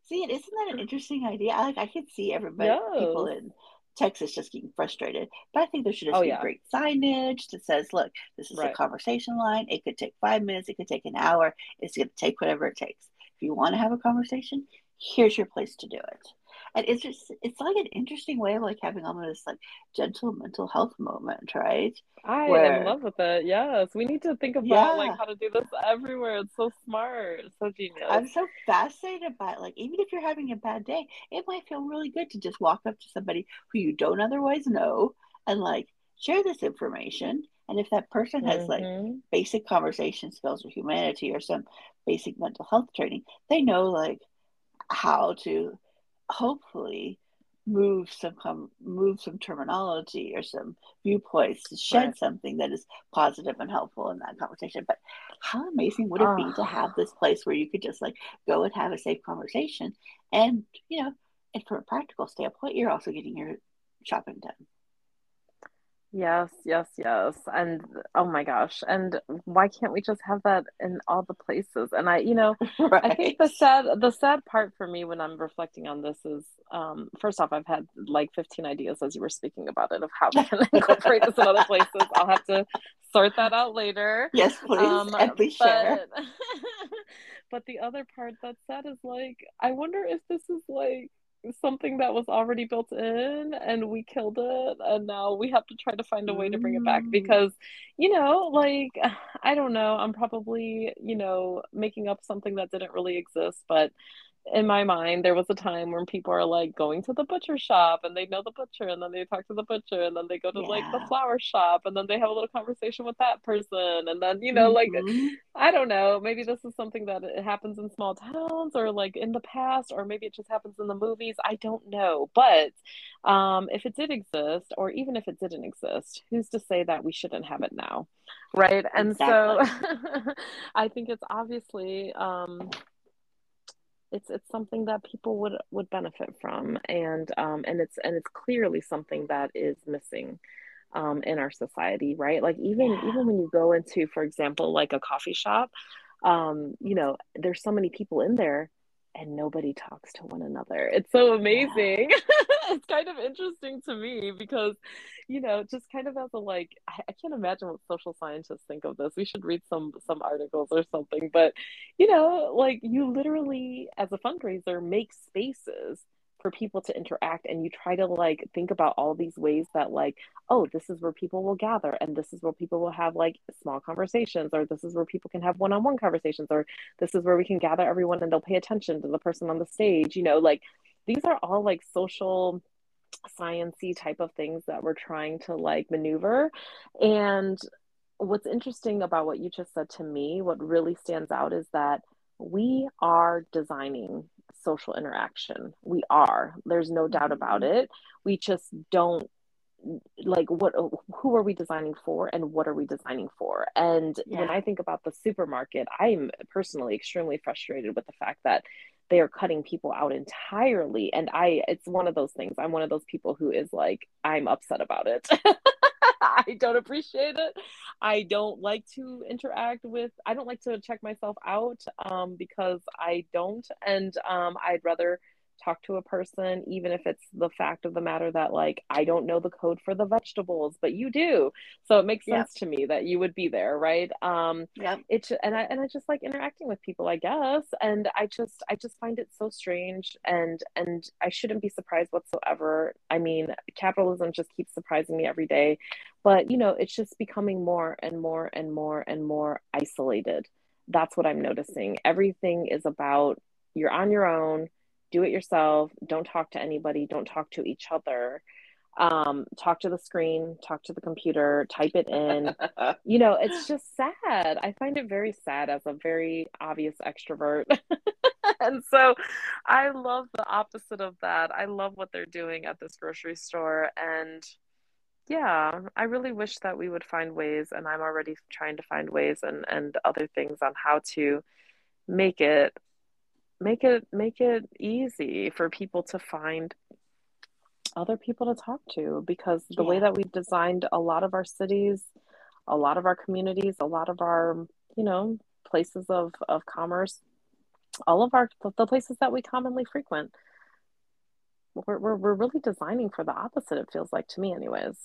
[SPEAKER 2] See, isn't that an interesting idea? I like I could see everybody yes. people in Texas just getting frustrated. But I think there should just oh, be yeah. great signage that says, look, this is right. a conversation line. It could take five minutes, it could take an hour. It's going to take whatever it takes. You want to have a conversation, here's your place to do it. And it's just it's like an interesting way of like having almost like gentle mental health moment right?
[SPEAKER 1] I Where, am in love with it yes. We need to think about yeah. like how to do this everywhere. It's so smart it's so genius.
[SPEAKER 2] I'm so fascinated by it. Like even if you're having a bad day it might feel really good to just walk up to somebody who you don't otherwise know and like share this information. And if that person has mm-hmm. like basic conversation skills or humanity or some basic mental health training, they know like how to hopefully move some com- move some terminology or some viewpoints to shed right. something that is positive and helpful in that conversation. But how amazing would it oh. be to ah. have this place where you could just like go and have a safe conversation and you know, and from a practical standpoint, you're also getting your shopping done.
[SPEAKER 1] Yes, yes, yes. And oh my gosh. And why can't we just have that in all the places? And I, you know, right. I think the sad the sad part for me when I'm reflecting on this is um first off I've had like 15 ideas as you were speaking about it of how we can incorporate this in other places. I'll have to sort that out later.
[SPEAKER 2] Yes, please. Um, and please but, share.
[SPEAKER 1] but the other part that's sad is like I wonder if this is like something that was already built in and we killed it and now we have to try to find a way to bring it back mm. because you know like i don't know i'm probably you know making up something that didn't really exist but in my mind, there was a time when people are like going to the butcher shop and they know the butcher and then they talk to the butcher and then they go to yeah. like the flower shop and then they have a little conversation with that person and then you know mm-hmm. like I don't know maybe this is something that it happens in small towns or like in the past or maybe it just happens in the movies I don't know but um, if it did exist or even if it didn't exist who's to say that we shouldn't have it now right and exactly. so I think it's obviously um, it's it's something that people would would benefit from and um and it's and it's clearly something that is missing um in our society right like even yeah. even when you go into for example like a coffee shop um you know there's so many people in there and nobody talks to one another. It's so amazing. Yeah. it's kind of interesting to me because, you know, just kind of as a like, I, I, can't imagine what social scientists think of this. We should read some some articles or something. But, you know, like you literally, as a fundraiser, make spaces for people to interact and you try to like think about all these ways that like oh this is where people will gather and this is where people will have like small conversations or this is where people can have one-on-one conversations or this is where we can gather everyone and they'll pay attention to the person on the stage you know like these are all like social sciency type of things that we're trying to like maneuver. And what's interesting about what you just said to me what really stands out is that we are designing social interaction. We are. There's no doubt about mm-hmm. it. We just don't like what who are we designing for and what are we designing for and yeah. when i think about the supermarket i'm personally extremely frustrated with the fact that they are cutting people out entirely and i it's one of those things i'm one of those people who is like i'm upset about it I don't appreciate it. I don't like to interact with, I don't like to check myself out um, because I don't. And um, I'd rather talk to a person, even if it's the fact of the matter that like I don't know the code for the vegetables, but you do. So it makes sense to me that you would be there, right? Um yeah. It and I and I just like interacting with people, I guess. And I just I just find it so strange and and I shouldn't be surprised whatsoever. I mean, capitalism just keeps surprising me every day. But you know, it's just becoming more and more and more and more isolated. That's what I'm noticing. Everything is about you're on your own do it yourself. Don't talk to anybody. Don't talk to each other. Um, talk to the screen talk to the computer type it in. You know it's just sad. I find it very sad as a very obvious extrovert. And so i love the opposite of that. I love what they're doing at this grocery store. And yeah i really wish that we would find ways and i'm already trying to find ways and and other things on how to make it make it make it easy for people to find other people to talk to because the yeah. way that we've designed a lot of our cities a lot of our communities a lot of our you know places of of commerce all of our the places that we commonly frequent we're, we're, we're really designing for the opposite it feels like to me anyways.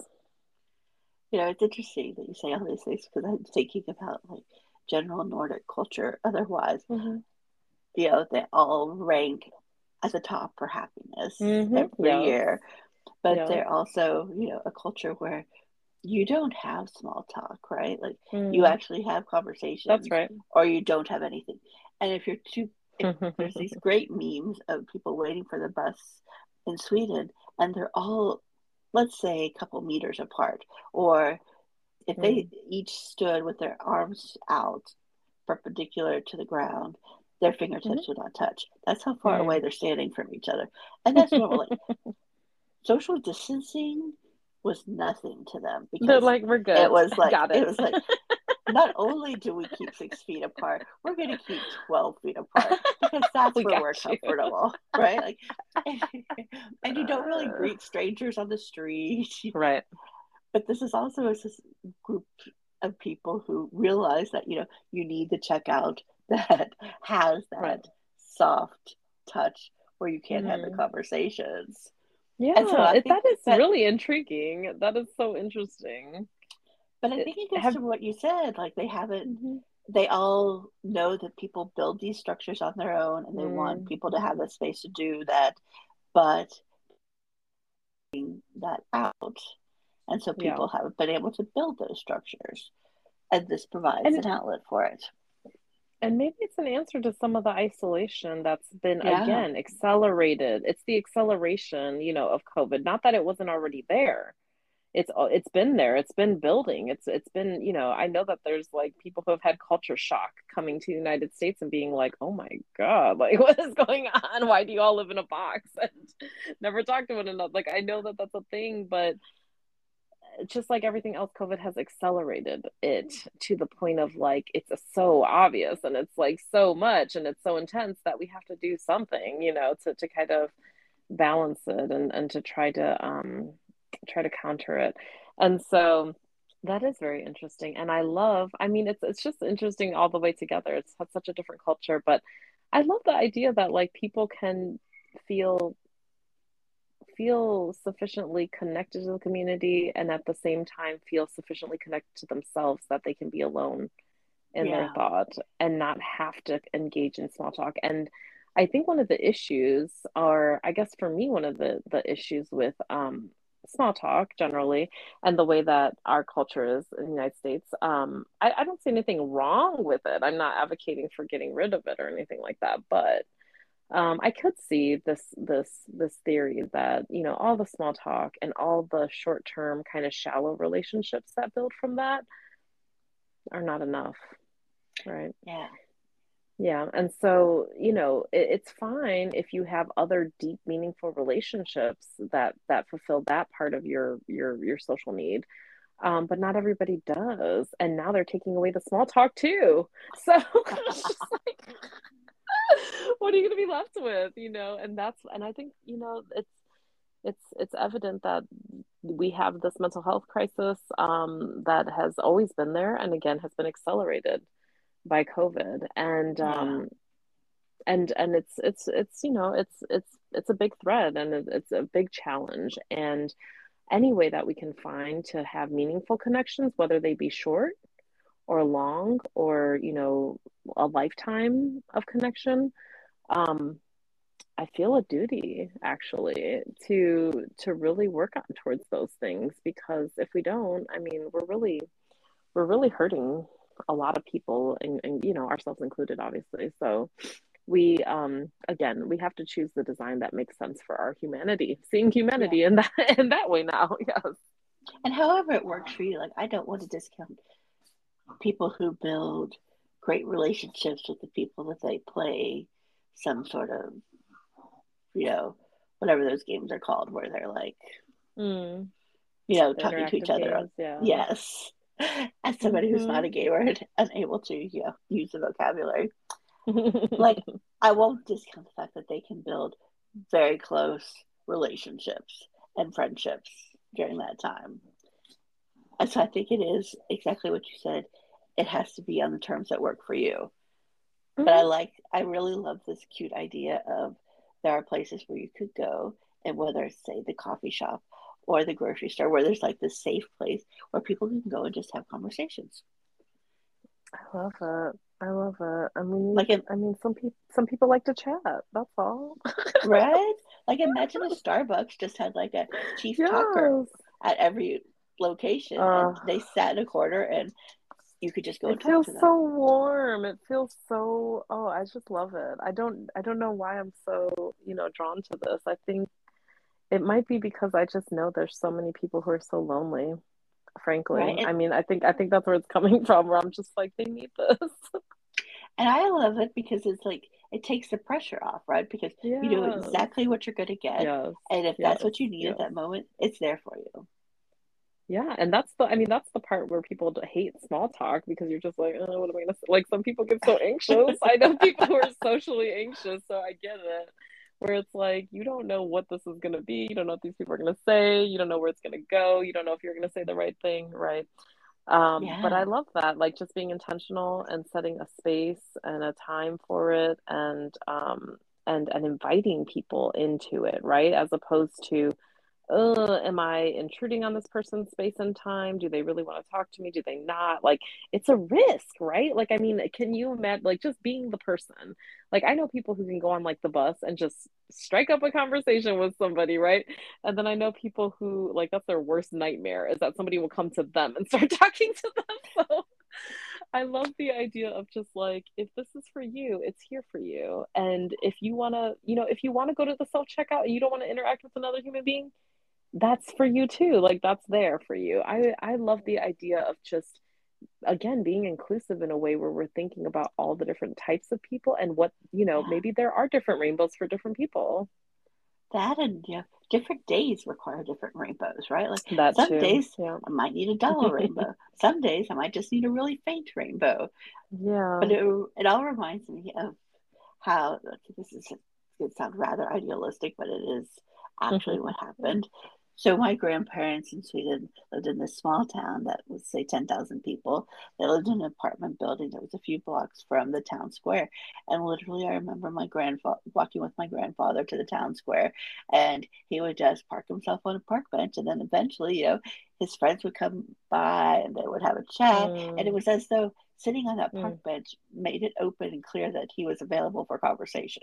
[SPEAKER 2] You know it's interesting that you say all these things because i'm thinking about like general nordic culture otherwise. Mm-hmm you know, they all rank at the top for happiness mm-hmm. every yeah. year. But yeah. they're also, you know, a culture where you don't have small talk, right? Like mm. you actually have conversations.
[SPEAKER 1] That's right.
[SPEAKER 2] Or you don't have anything. And if you're too, if there's these great memes of people waiting for the bus in Sweden, and they're all, let's say, a couple meters apart, or if mm. they each stood with their arms out perpendicular to the ground, their fingertips mm-hmm. would not touch. That's how far away they're standing from each other. And that's normal. social distancing was nothing to them
[SPEAKER 1] because they're like, we're good.
[SPEAKER 2] It was like, it. it was like, not only do we keep six feet apart, we're going to keep 12 feet apart because that's we where we're you. comfortable, right? Like, and you don't really greet strangers on the street.
[SPEAKER 1] Right.
[SPEAKER 2] But this is also a group of people who realize that, you know, you need the checkout that has that right. soft touch where you can't mm. have the mm-hmm. conversations.
[SPEAKER 1] Yeah, so that is that, really intriguing. That is so interesting.
[SPEAKER 2] But I think it goes have, to what you said. Like they haven't. Mm-hmm. They all know that people build these structures on their own, and they mm. want people to have the space to do that. But that out, and so people yeah. haven't been able to build those structures, and this provides and, an outlet for it.
[SPEAKER 1] And maybe it's an answer to some of the isolation that's been yeah. again accelerated. It's the acceleration, you know, of COVID. Not that it wasn't already there it's it's been there it's been building it's it's been you know i know that there's like people who have had culture shock coming to the united states and being like oh my god like what is going on why do you all live in a box and never talk to one another like i know that that's a thing but just like everything else covid has accelerated it to the point of like it's so obvious and it's like so much and it's so intense that we have to do something you know to to kind of balance it and and to try to um try to counter it. And so that is very interesting. And I love, I mean, it's it's just interesting all the way together. It's such a different culture, but I love the idea that like people can feel feel sufficiently connected to the community and at the same time feel sufficiently connected to themselves that they can be alone in yeah. their thought and not have to engage in small talk and i think one of the issues are i guess for me one of the the issues with um small talk generally and the way that our culture is in the United States, um, I, I don't see anything wrong with it. I'm not advocating for getting rid of it or anything like that, but um, I could see this this this theory that you know all the small talk and all the short term kind of shallow relationships that build from that are not enough, right?
[SPEAKER 2] Yeah.
[SPEAKER 1] Yeah. And so, you know, it, it's fine if you have other deep, meaningful relationships that that fulfill that part of your your your social need. Um, but not everybody does. And now they're taking away the small talk too. So like, what are you gonna be left with? You know, and that's and I think, you know, it's it's it's evident that we have this mental health crisis um, that has always been there and again has been accelerated by COVID, and yeah. um, and and it's it's it's you know it's it's it's a big threat and it's a big challenge, and any way that we can find to have meaningful connections, whether they be short or long or you know a lifetime of connection. Um, I feel a duty actually to to really work on towards those things because if we don't, I mean, we're really we're really hurting a lot of people and, and you know ourselves included obviously so we um again we have to choose the design that makes sense for our humanity seeing humanity yeah. in that in that way now yes
[SPEAKER 2] and however it works for you like i don't want to discount people who build great relationships with the people that they play some sort of you know whatever those games are called where they're like mm. you know talking to each other games, yeah. yes as somebody mm-hmm. who's not a mm-hmm. gamer and unable to you know, use the vocabulary like i won't discount the fact that they can build very close relationships and friendships during that time and so i think it is exactly what you said it has to be on the terms that work for you mm-hmm. but i like i really love this cute idea of there are places where you could go and whether it's say the coffee shop or the grocery store where there's like this safe place where people can go and just have conversations.
[SPEAKER 1] I love it. I love it. I mean, like, it, I mean, some people, some people like to chat. That's all,
[SPEAKER 2] right? Like, imagine a Starbucks just had like a chief yes. talker at every location, uh, and they sat in a corner, and you could just go. It
[SPEAKER 1] feels so warm. It feels so. Oh, I just love it. I don't. I don't know why I'm so you know drawn to this. I think it might be because I just know there's so many people who are so lonely frankly. Right? I mean, I think I think that's where it's coming from. Where I'm just like, they need this.
[SPEAKER 2] And I love it because it's like it takes the pressure off, right? Because yes. you know exactly what you're going to get, yes. and if yes. that's what you need at that moment, it's there for you.
[SPEAKER 1] Yeah, and that's the I mean that's the part where people hate small talk because you're just like, oh, what am I gonna say? Like some people get so anxious. I know people who are socially anxious, so I get it. Where it's like you don't know what this is gonna be, you don't know what these people are gonna say, you don't know where it's gonna go, you don't know if you're gonna say the right thing, right? Um, yeah. But I love that, like just being intentional and setting a space and a time for it, and um, and and inviting people into it, right? As opposed to uh, am I intruding on this person's space and time? Do they really want to talk to me? Do they not? Like, it's a risk, right? Like, I mean, can you imagine, like, just being the person? Like, I know people who can go on, like, the bus and just strike up a conversation with somebody, right? And then I know people who, like, that's their worst nightmare is that somebody will come to them and start talking to them. So, I love the idea of just like, if this is for you, it's here for you. And if you want to, you know, if you want to go to the self checkout and you don't want to interact with another human being, that's for you too like that's there for you i i love the idea of just again being inclusive in a way where we're thinking about all the different types of people and what you know yeah. maybe there are different rainbows for different people
[SPEAKER 2] that and yeah different days require different rainbows right like that some too. days yeah. i might need a dull rainbow some days i might just need a really faint rainbow
[SPEAKER 1] yeah
[SPEAKER 2] but it, it all reminds me of how this is it sounds rather idealistic but it is actually mm-hmm. what happened so my grandparents in Sweden lived in this small town that was say 10,000 people. They lived in an apartment building that was a few blocks from the town square. And literally I remember my grandfather walking with my grandfather to the town square and he would just park himself on a park bench and then eventually, you know, his friends would come by and they would have a chat mm. and it mm. was as though sitting on that park mm. bench made it open and clear that he was available for conversation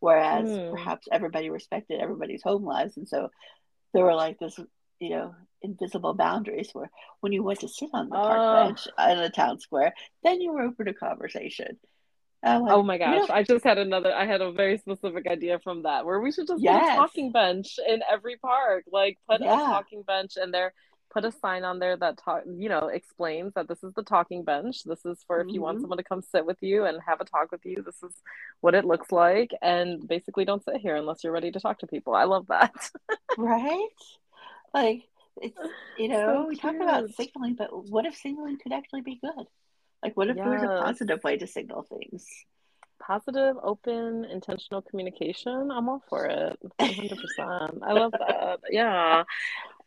[SPEAKER 2] whereas mm. perhaps everybody respected everybody's home lives and so there were like this, you know, invisible boundaries where when you went to sit on the park uh, bench in the town square, then you were open to conversation.
[SPEAKER 1] Like, oh my gosh, you know, I just had another I had a very specific idea from that where we should just yes. put a talking bench in every park. Like put yeah. a talking bench and there put a sign on there that talk you know explains that this is the talking bench. This is for if you want mm-hmm. someone to come sit with you and have a talk with you this is what it looks like. And basically don't sit here unless you're ready to talk to people. I love that.
[SPEAKER 2] Right? Like it's you know so we talk about signaling but what if signaling could actually be good? Like what if yes. there was a positive way to signal things?
[SPEAKER 1] Positive open intentional communication. I'm all for it. 100% i love that. Yeah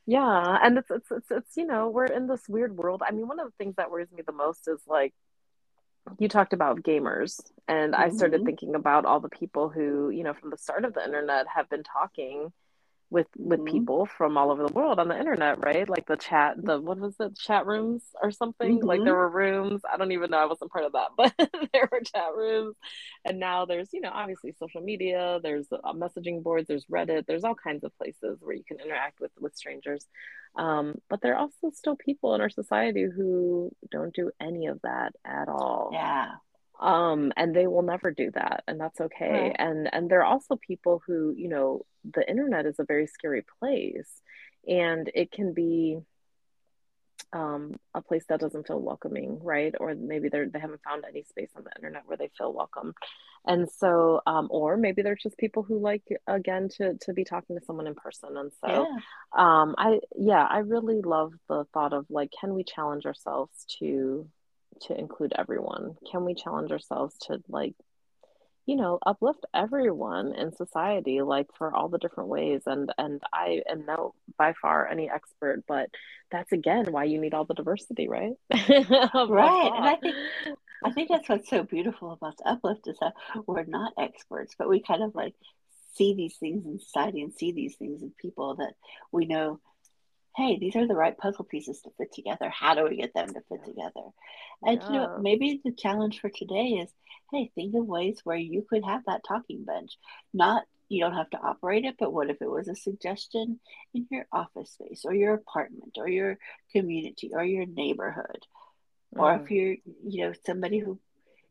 [SPEAKER 1] yeah, and it's, it's it's it's you know we're in this weird world. I mean, one of the things that worries me the most is like you talked about gamers, and mm-hmm. I started mm-hmm. thinking about all the people who you know from the start of the internet have been talking with with mm-hmm. people from all over the world on the internet, right? Like the chat, the what was it, chat rooms or something? Mm-hmm. Like there were rooms. I don't even know. I wasn't part of that, but there were chat rooms. And now there's, you know, obviously social media. There's uh, messaging boards. There's Reddit. There's all kinds of places where you can interact with with strangers. Um, but there are also still people in our society who don't do any of that at all.
[SPEAKER 2] Yeah
[SPEAKER 1] um and they will never do that and that's okay right. and and there are also people who you know the internet is a very scary place and it can be um, a place that doesn't feel welcoming, right? Or maybe they're they haven't found any space on the internet where they feel welcome, and so, um, or maybe they're just people who like again to to be talking to someone in person, and so, yeah. um, I yeah, I really love the thought of like, can we challenge ourselves to to include everyone? Can we challenge ourselves to like you know uplift everyone in society like for all the different ways? And and i am no by far any expert but that's again why you need all the diversity right?
[SPEAKER 2] Right and i think i think that's what's so beautiful about uplift is that we're not experts but we kind of like see these things in society and see these things in people that we know hey, these are the right puzzle pieces to fit together. How do we get them to fit together? And yeah. you know, maybe the challenge for today is, hey, think of ways where you could have that talking bench. Not you don't have to operate it, but what if it was a suggestion in your office space or your apartment or your community or your neighborhood? Mm. Or if mm. you're, you know, somebody who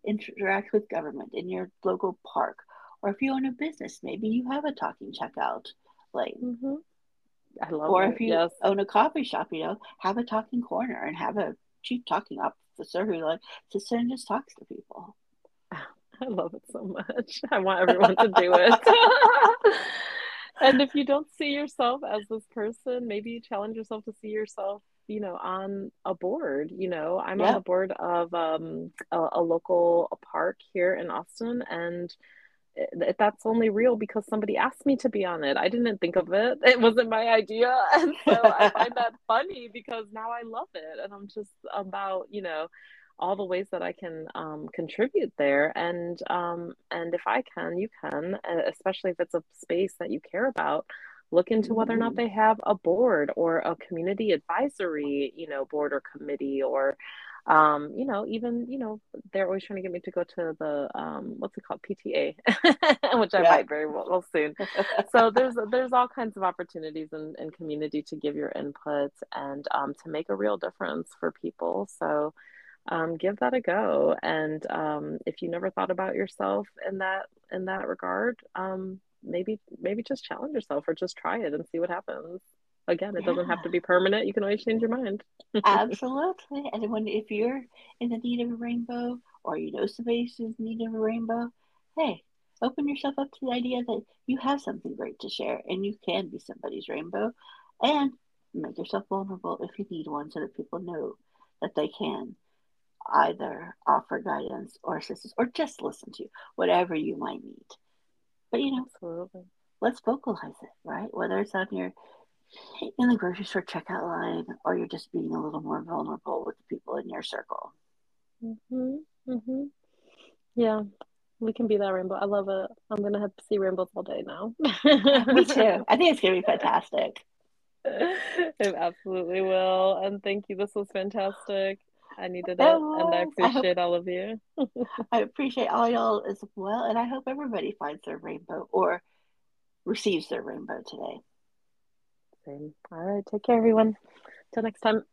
[SPEAKER 2] interacts with government in your local park, or if you own a business, maybe you have a talking checkout lane. Mm-hmm
[SPEAKER 1] I love
[SPEAKER 2] or
[SPEAKER 1] it.
[SPEAKER 2] if you
[SPEAKER 1] yes.
[SPEAKER 2] own a coffee shop, you know, have a talking corner and have a chief talking officer who like sits there and just talks to people.
[SPEAKER 1] I love it so much. I want everyone to do it. and if you don't see yourself as this person, maybe you challenge yourself to see yourself, you know, on a board. You know, I'm on the board of um, a, a local park here in Austin, and that's only real because somebody asked me to be on it. I didn't think of it. It wasn't my idea. And so I find that funny because now I love it. And I'm just about, you know, all the ways that I can um, contribute there. And um, and if I can, you can, especially if it's a space that you care about. Look into whether or not mm-hmm. they have a board or a community advisory, you know, board or committee or um, you know, even, you know, they're always trying to get me to go to the, um, what's it called? PTA, which I yeah. might very well, well soon. so there's, there's all kinds of opportunities in, in community to give your input and, um, to make a real difference for people. So, um, give that a go. And, um, if you never thought about yourself in that, in that regard, um, maybe, maybe just challenge yourself or just try it and see what happens again, it yeah. doesn't have to be permanent. You can always change your mind.
[SPEAKER 2] Absolutely. And when if you're in the need of a rainbow or you know somebody who's in need of a rainbow, hey, open yourself up to the idea that you have something great to share and you can be somebody's rainbow and make yourself vulnerable if you need one so that people know that they can either offer guidance or assistance or just listen to you, whatever you might need. But you know, Absolutely. let's vocalize it, right? Whether it's on your in the grocery store checkout line, or you're just being a little more vulnerable with the people in your circle.
[SPEAKER 1] Mhm. Mhm. Yeah, we can be that rainbow. I love it. I'm gonna have to see rainbows all day now.
[SPEAKER 2] Me too. I think it's gonna be fantastic.
[SPEAKER 1] It absolutely will. And thank you. This was fantastic. I needed it, and I appreciate I hope, all of you.
[SPEAKER 2] I appreciate all y'all as well, and I hope everybody finds their rainbow or receives their rainbow today.
[SPEAKER 1] Same. All right. Take care, everyone. Till next time.